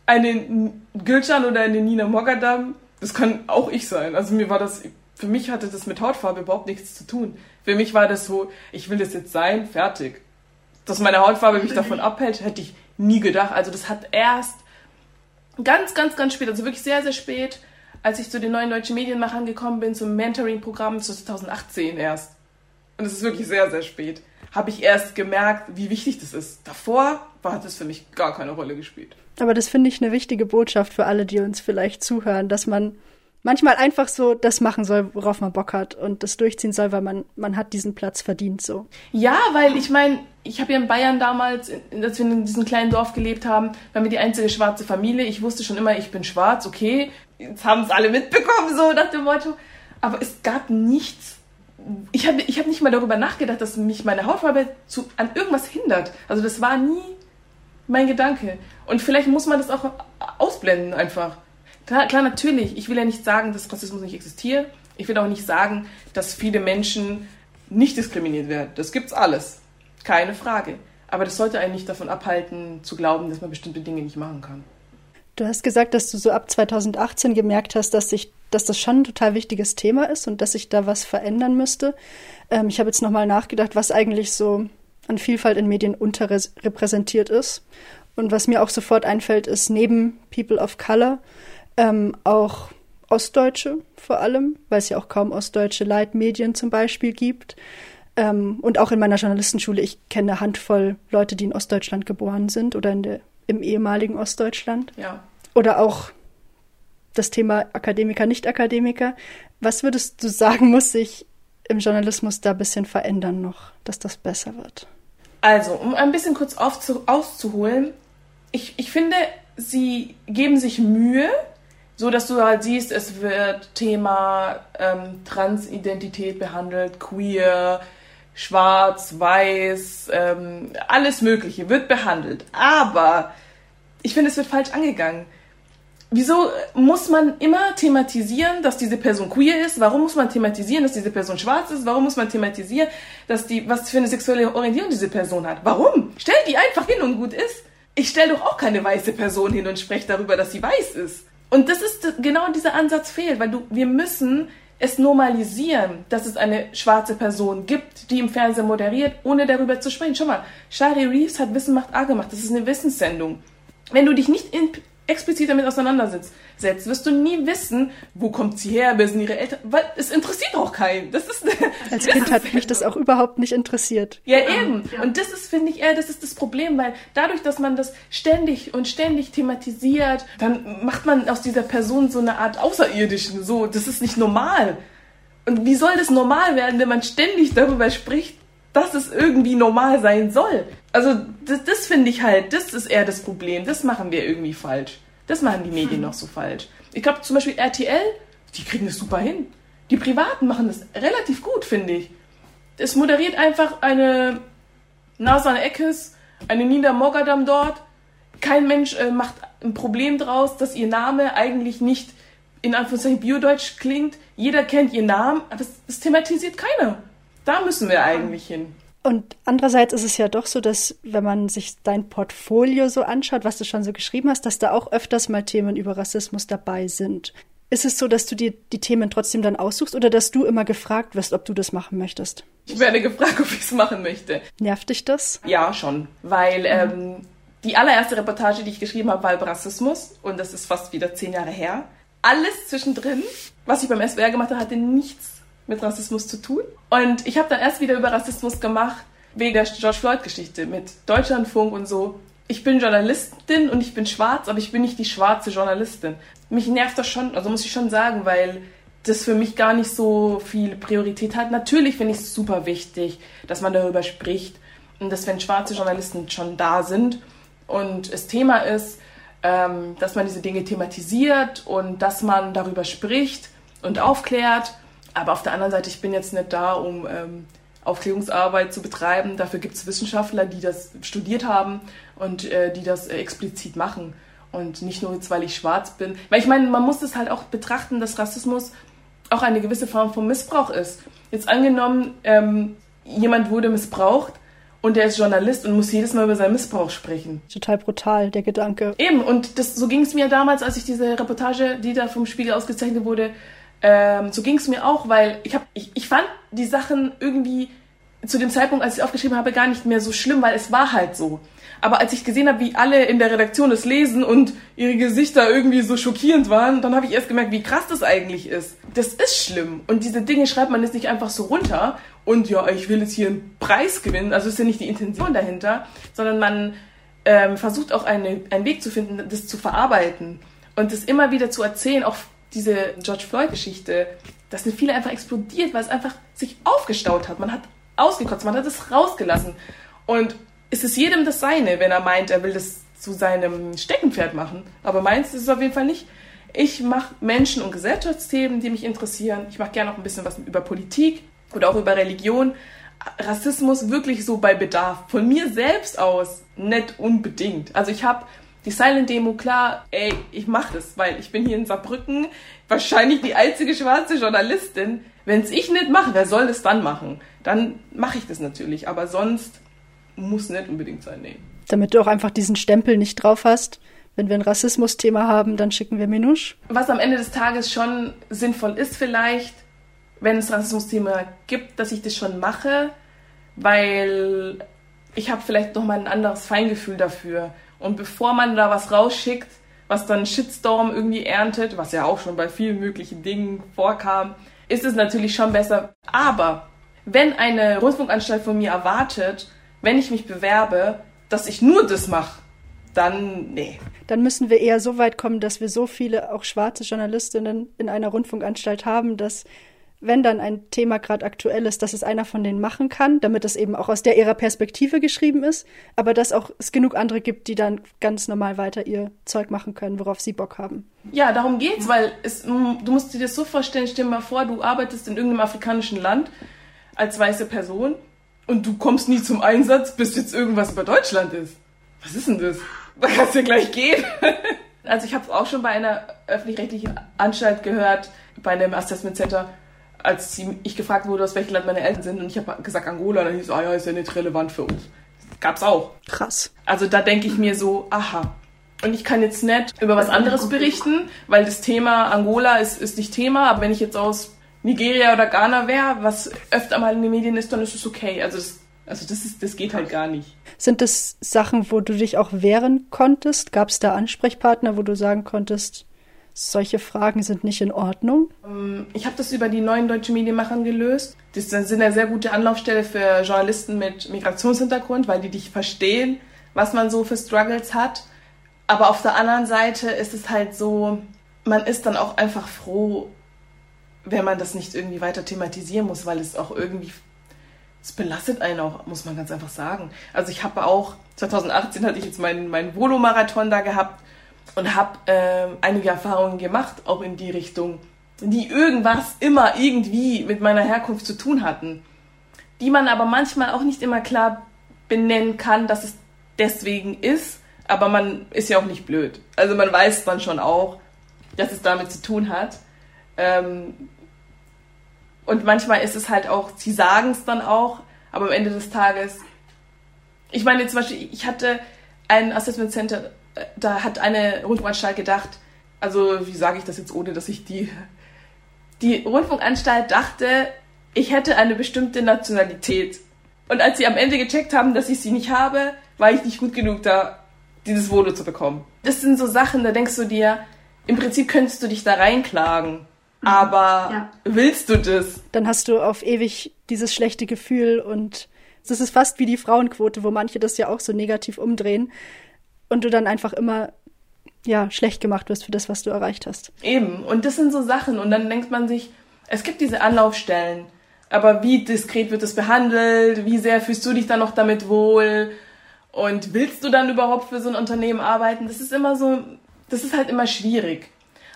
eine Gülcan oder eine Nina Mogadam. Das kann auch ich sein. Also mir war das, für mich hatte das mit Hautfarbe überhaupt nichts zu tun. Für mich war das so, ich will das jetzt sein, fertig. Dass meine Hautfarbe mich davon abhält, hätte ich nie gedacht. Also das hat erst ganz, ganz, ganz spät, also wirklich sehr, sehr spät, als ich zu den neuen deutschen Medienmachern gekommen bin, zum Mentoring-Programm 2018 erst. Und es ist wirklich sehr, sehr spät. Habe ich erst gemerkt, wie wichtig das ist. Davor hat es für mich gar keine Rolle gespielt. Aber das finde ich eine wichtige Botschaft für alle, die uns vielleicht zuhören, dass man manchmal einfach so das machen soll, worauf man Bock hat und das durchziehen soll, weil man, man hat diesen Platz verdient so. Ja, weil ich meine, ich habe ja in Bayern damals, als wir in diesem kleinen Dorf gelebt haben, waren wir die einzige schwarze Familie. Ich wusste schon immer, ich bin schwarz, okay. Jetzt haben es alle mitbekommen, so nach dem Motto. Aber es gab nichts. Ich habe ich hab nicht mal darüber nachgedacht, dass mich meine Hautfarbe zu, an irgendwas hindert. Also das war nie mein Gedanke. Und vielleicht muss man das auch ausblenden einfach. Klar, klar, natürlich. Ich will ja nicht sagen, dass Rassismus nicht existiert. Ich will auch nicht sagen, dass viele Menschen nicht diskriminiert werden. Das gibt's alles. Keine Frage. Aber das sollte einen nicht davon abhalten, zu glauben, dass man bestimmte Dinge nicht machen kann. Du hast gesagt, dass du so ab 2018 gemerkt hast, dass sich, dass das schon ein total wichtiges Thema ist und dass sich da was verändern müsste. Ähm, ich habe jetzt nochmal nachgedacht, was eigentlich so an Vielfalt in Medien unterrepräsentiert ist. Und was mir auch sofort einfällt, ist neben People of Color ähm, auch Ostdeutsche vor allem, weil es ja auch kaum ostdeutsche Leitmedien zum Beispiel gibt. Ähm, und auch in meiner Journalistenschule, ich kenne eine Handvoll Leute, die in Ostdeutschland geboren sind oder in der, im ehemaligen Ostdeutschland. Ja. Oder auch das Thema Akademiker, Nicht-Akademiker. Was würdest du sagen, muss sich im Journalismus da ein bisschen verändern noch, dass das besser wird? Also, um ein bisschen kurz aufzu auszuholen, ich, ich finde, sie geben sich Mühe, so dass du halt siehst, es wird Thema ähm, Transidentität behandelt, queer, schwarz, weiß, ähm, alles Mögliche wird behandelt. Aber ich finde, es wird falsch angegangen wieso muss man immer thematisieren, dass diese Person queer ist? Warum muss man thematisieren, dass diese Person schwarz ist? Warum muss man thematisieren, dass die, was für eine sexuelle Orientierung diese Person hat? Warum? Stell die einfach hin und gut ist. Ich stelle doch auch keine weiße Person hin und spreche darüber, dass sie weiß ist. Und das ist genau dieser Ansatz fehlt, weil du, wir müssen es normalisieren, dass es eine schwarze Person gibt, die im Fernsehen moderiert, ohne darüber zu sprechen. Schau mal, Shari Reeves hat Wissen macht A gemacht. Das ist eine Wissenssendung. Wenn du dich nicht explizit damit auseinandersetzt, wirst du nie wissen, wo kommt sie her, wer sind ihre Eltern, weil es interessiert auch keinen. Das ist, [LAUGHS] Als Kind hat mich das auch überhaupt nicht interessiert. Ja, eben. Und das ist, finde ich, eher, das ist das Problem, weil dadurch, dass man das ständig und ständig thematisiert, dann macht man aus dieser Person so eine Art Außerirdischen, so, das ist nicht normal. Und wie soll das normal werden, wenn man ständig darüber spricht, dass es irgendwie normal sein soll. Also das, das finde ich halt, das ist eher das Problem. Das machen wir irgendwie falsch. Das machen die Medien noch so falsch. Ich glaube zum Beispiel RTL, die kriegen das super hin. Die Privaten machen das relativ gut, finde ich. Es moderiert einfach eine Nasan Eckes, eine Nina Mogadam dort. Kein Mensch äh, macht ein Problem draus, dass ihr Name eigentlich nicht in Anführungszeichen Biodeutsch klingt. Jeder kennt ihren Namen, aber das, das thematisiert keiner. Da müssen wir eigentlich hin. Und andererseits ist es ja doch so, dass wenn man sich dein Portfolio so anschaut, was du schon so geschrieben hast, dass da auch öfters mal Themen über Rassismus dabei sind. Ist es so, dass du dir die Themen trotzdem dann aussuchst oder dass du immer gefragt wirst, ob du das machen möchtest? Ich werde gefragt, [LAUGHS] ob ich es machen möchte. Nervt dich das? Ja, schon. Weil mhm. ähm, die allererste Reportage, die ich geschrieben habe, war über Rassismus und das ist fast wieder zehn Jahre her. Alles zwischendrin, was ich beim SWR gemacht habe, hatte nichts mit Rassismus zu tun. Und ich habe dann erst wieder über Rassismus gemacht, wegen der George Floyd-Geschichte mit Deutschlandfunk und so. Ich bin Journalistin und ich bin schwarz, aber ich bin nicht die schwarze Journalistin. Mich nervt das schon, also muss ich schon sagen, weil das für mich gar nicht so viel Priorität hat. Natürlich finde ich es super wichtig, dass man darüber spricht und dass wenn schwarze Journalisten schon da sind und es Thema ist, ähm, dass man diese Dinge thematisiert und dass man darüber spricht und aufklärt aber auf der anderen Seite, ich bin jetzt nicht da, um ähm, Aufklärungsarbeit zu betreiben. Dafür gibt es Wissenschaftler, die das studiert haben und äh, die das äh, explizit machen. Und nicht nur jetzt, weil ich schwarz bin. Weil ich meine, man muss es halt auch betrachten, dass Rassismus auch eine gewisse Form von Missbrauch ist. Jetzt angenommen, ähm, jemand wurde missbraucht und der ist Journalist und muss jedes Mal über seinen Missbrauch sprechen. Total brutal, der Gedanke. Eben, und das, so ging es mir damals, als ich diese Reportage, die da vom Spiegel ausgezeichnet wurde, ähm, so ging es mir auch, weil ich, hab, ich, ich fand die Sachen irgendwie zu dem Zeitpunkt, als ich aufgeschrieben habe, gar nicht mehr so schlimm, weil es war halt so. Aber als ich gesehen habe, wie alle in der Redaktion es lesen und ihre Gesichter irgendwie so schockierend waren, dann habe ich erst gemerkt, wie krass das eigentlich ist. Das ist schlimm. Und diese Dinge schreibt man jetzt nicht einfach so runter und ja, ich will jetzt hier einen Preis gewinnen. Also ist ja nicht die Intention dahinter, sondern man ähm, versucht auch eine, einen Weg zu finden, das zu verarbeiten und das immer wieder zu erzählen, auch diese George Floyd-Geschichte, das sind viele einfach explodiert, weil es einfach sich aufgestaut hat. Man hat ausgekotzt, man hat es rausgelassen. Und es ist jedem das Seine, wenn er meint, er will das zu seinem Steckenpferd machen. Aber meins ist es auf jeden Fall nicht. Ich mache Menschen- und Gesellschaftsthemen, die mich interessieren. Ich mache gerne auch ein bisschen was über Politik oder auch über Religion. Rassismus wirklich so bei Bedarf. Von mir selbst aus nicht unbedingt. Also ich habe die Silent Demo, klar, ey, ich mach das, weil ich bin hier in Saarbrücken wahrscheinlich die einzige schwarze Journalistin. Wenn's ich nicht mache, wer soll das dann machen? Dann mache ich das natürlich, aber sonst muss nicht unbedingt sein, nee. Damit du auch einfach diesen Stempel nicht drauf hast. Wenn wir ein Rassismus-Thema haben, dann schicken wir Menusch. Was am Ende des Tages schon sinnvoll ist vielleicht, wenn es Rassismus-Thema gibt, dass ich das schon mache, weil ich habe vielleicht noch mal ein anderes Feingefühl dafür und bevor man da was rausschickt, was dann Shitstorm irgendwie erntet, was ja auch schon bei vielen möglichen Dingen vorkam, ist es natürlich schon besser. Aber wenn eine Rundfunkanstalt von mir erwartet, wenn ich mich bewerbe, dass ich nur das mache, dann nee. Dann müssen wir eher so weit kommen, dass wir so viele auch schwarze Journalistinnen in einer Rundfunkanstalt haben, dass wenn dann ein Thema gerade aktuell ist, dass es einer von denen machen kann, damit es eben auch aus der ihrer Perspektive geschrieben ist, aber dass auch es genug andere gibt, die dann ganz normal weiter ihr Zeug machen können, worauf sie Bock haben. Ja, darum geht's, weil es, du musst dir das so vorstellen, stell dir mal vor, du arbeitest in irgendeinem afrikanischen Land als weiße Person und du kommst nie zum Einsatz, bis jetzt irgendwas über Deutschland ist. Was ist denn das? Da kannst du ja gleich gehen. [LAUGHS] Also ich habe auch schon bei einer öffentlich-rechtlichen Anstalt gehört, bei einem Assessment Center, als ich gefragt wurde, aus welchem Land meine Eltern sind und ich habe gesagt Angola, dann hieß es, ah ja, ist ja nicht relevant für uns. Gab's auch. Krass. Also da denke ich mir so, aha. Und ich kann jetzt nicht über was anderes berichten, weil das Thema Angola ist, ist nicht Thema, aber wenn ich jetzt aus Nigeria oder Ghana wäre, was öfter mal in den Medien ist, dann ist es okay. Also das, also das, ist, das geht halt gar nicht. Sind das Sachen, wo du dich auch wehren konntest? Gab es da Ansprechpartner, wo du sagen konntest, solche Fragen sind nicht in Ordnung? Ich habe das über die neuen deutschen Medienmachern gelöst. Das sind eine sehr gute Anlaufstelle für Journalisten mit Migrationshintergrund, weil die dich verstehen, was man so für Struggles hat. Aber auf der anderen Seite ist es halt so, man ist dann auch einfach froh, wenn man das nicht irgendwie weiter thematisieren muss, weil es auch irgendwie es belastet einen auch, muss man ganz einfach sagen. Also ich habe auch 2018 hatte ich jetzt meinen meinen Volo-Marathon da gehabt und habe äh, einige Erfahrungen gemacht, auch in die Richtung, die irgendwas immer irgendwie mit meiner Herkunft zu tun hatten, die man aber manchmal auch nicht immer klar benennen kann, dass es deswegen ist, aber man ist ja auch nicht blöd. Also man weiß dann schon auch, dass es damit zu tun hat. Ähm, und manchmal ist es halt auch, sie sagen es dann auch, aber am Ende des Tages, ich meine zum Beispiel, ich hatte ein Assessment Center da hat eine Rundfunkanstalt gedacht, also wie sage ich das jetzt, ohne dass ich die. Die Rundfunkanstalt dachte, ich hätte eine bestimmte Nationalität. Und als sie am Ende gecheckt haben, dass ich sie nicht habe, war ich nicht gut genug da, dieses Voto zu bekommen. Das sind so Sachen, da denkst du dir, im Prinzip könntest du dich da reinklagen. Mhm. Aber ja. willst du das? Dann hast du auf ewig dieses schlechte Gefühl und das ist fast wie die Frauenquote, wo manche das ja auch so negativ umdrehen und du dann einfach immer ja schlecht gemacht wirst für das, was du erreicht hast. Eben, und das sind so Sachen und dann denkt man sich, es gibt diese Anlaufstellen, aber wie diskret wird es behandelt? Wie sehr fühlst du dich dann noch damit wohl? Und willst du dann überhaupt für so ein Unternehmen arbeiten? Das ist immer so, das ist halt immer schwierig.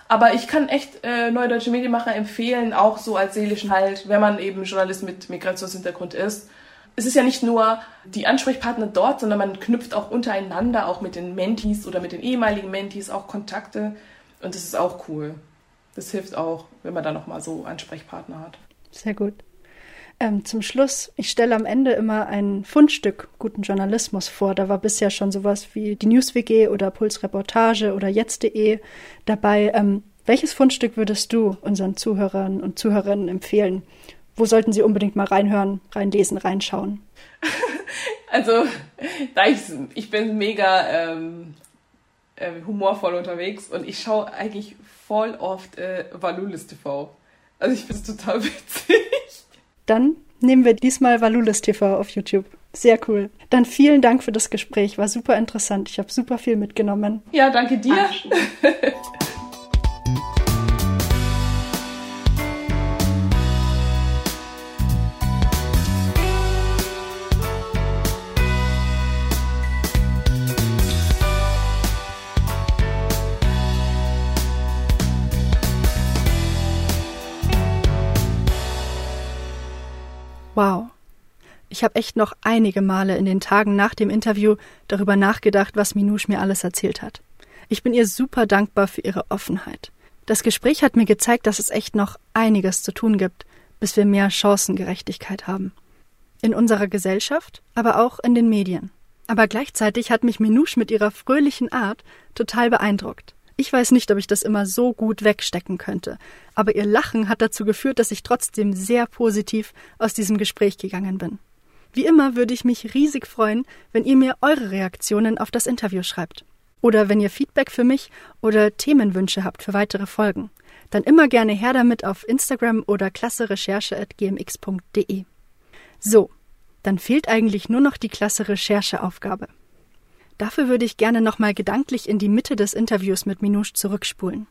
Aber ich kann echt äh, Neue Deutsche Medienmacher empfehlen, auch so als seelischen Halt, wenn man eben Journalist mit Migrationshintergrund ist es ist ja nicht nur die Ansprechpartner dort, sondern man knüpft auch untereinander, auch mit den Mentees oder mit den ehemaligen Mentees auch Kontakte. Und das ist auch cool. Das hilft auch, wenn man da nochmal so Ansprechpartner hat. Sehr gut. Ähm, zum Schluss, ich stelle am Ende immer ein Fundstück guten Journalismus vor. Da war bisher schon sowas wie die NewsWG oder Pulsreportage oder jetzt.de dabei. Ähm, welches Fundstück würdest du unseren Zuhörern und Zuhörerinnen empfehlen? Wo sollten Sie unbedingt mal reinhören, reinlesen, reinschauen? [LAUGHS] Also, da ich, ich bin mega ähm, äh, humorvoll unterwegs und ich schaue eigentlich voll oft äh, Valulis TV. Also ich finde es total [LAUGHS] witzig. Dann nehmen wir diesmal Valulis TV auf YouTube. Sehr cool. Dann vielen Dank für das Gespräch. War super interessant. Ich habe super viel mitgenommen. Ja, danke dir. [LAUGHS] Ich habe echt noch einige Male in den Tagen nach dem Interview darüber nachgedacht, was Minouche mir alles erzählt hat. Ich bin ihr super dankbar für ihre Offenheit. Das Gespräch hat mir gezeigt, dass es echt noch einiges zu tun gibt, bis wir mehr Chancengerechtigkeit haben. In unserer Gesellschaft, aber auch in den Medien. Aber gleichzeitig hat mich Minouche mit ihrer fröhlichen Art total beeindruckt. Ich weiß nicht, ob ich das immer so gut wegstecken könnte, aber ihr Lachen hat dazu geführt, dass ich trotzdem sehr positiv aus diesem Gespräch gegangen bin. Wie immer würde ich mich riesig freuen, wenn ihr mir eure Reaktionen auf das Interview schreibt. Oder wenn ihr Feedback für mich oder Themenwünsche habt für weitere Folgen. Dann immer gerne her damit auf Instagram oder klasserecherche.gmx.de. So, dann fehlt eigentlich nur noch die klasse Rechercheaufgabe. Dafür würde ich gerne nochmal gedanklich in die Mitte des Interviews mit Minouche zurückspulen.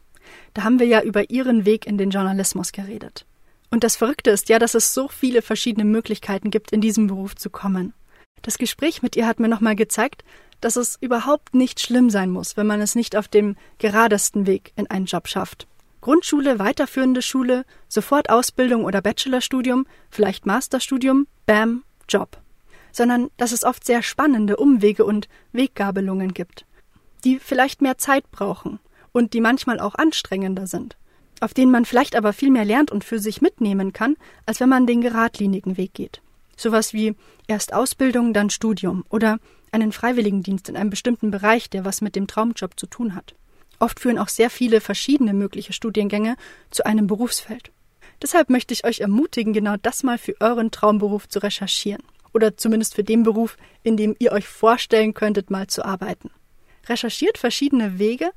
Da haben wir ja über ihren Weg in den Journalismus geredet. Und das Verrückte ist ja, dass es so viele verschiedene Möglichkeiten gibt, in diesem Beruf zu kommen. Das Gespräch mit ihr hat mir nochmal gezeigt, dass es überhaupt nicht schlimm sein muss, wenn man es nicht auf dem geradesten Weg in einen Job schafft. Grundschule, weiterführende Schule, sofort Ausbildung oder Bachelorstudium, vielleicht Masterstudium, bam, Job. Sondern dass es oft sehr spannende Umwege und Weggabelungen gibt, die vielleicht mehr Zeit brauchen und die manchmal auch anstrengender sind, auf denen man vielleicht aber viel mehr lernt und für sich mitnehmen kann, als wenn man den geradlinigen Weg geht. Sowas wie erst Ausbildung, dann Studium oder einen Freiwilligendienst in einem bestimmten Bereich, der was mit dem Traumjob zu tun hat. Oft führen auch sehr viele verschiedene mögliche Studiengänge zu einem Berufsfeld. Deshalb möchte ich euch ermutigen, genau das mal für euren Traumberuf zu recherchieren. Oder zumindest für den Beruf, in dem ihr euch vorstellen könntet, mal zu arbeiten. Recherchiert verschiedene Wege,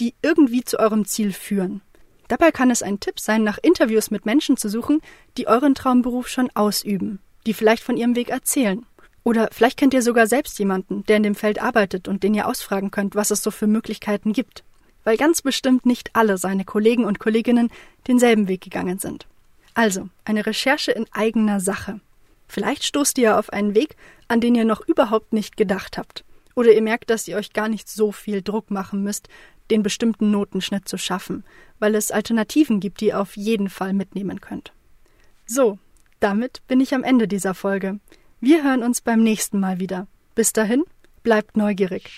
die irgendwie zu eurem Ziel führen. Dabei kann es ein Tipp sein, nach Interviews mit Menschen zu suchen, die euren Traumberuf schon ausüben, die vielleicht von ihrem Weg erzählen. Oder vielleicht kennt ihr sogar selbst jemanden, der in dem Feld arbeitet und den ihr ausfragen könnt, was es so für Möglichkeiten gibt weil ganz bestimmt nicht alle seine Kollegen und Kolleginnen denselben Weg gegangen sind. Also, eine Recherche in eigener Sache. Vielleicht stoßt ihr auf einen Weg, an den ihr noch überhaupt nicht gedacht habt. Oder ihr merkt, dass ihr euch gar nicht so viel Druck machen müsst, den bestimmten Notenschnitt zu schaffen, weil es Alternativen gibt, die ihr auf jeden Fall mitnehmen könnt. So, damit bin ich am Ende dieser Folge. Wir hören uns beim nächsten Mal wieder. Bis dahin, bleibt neugierig.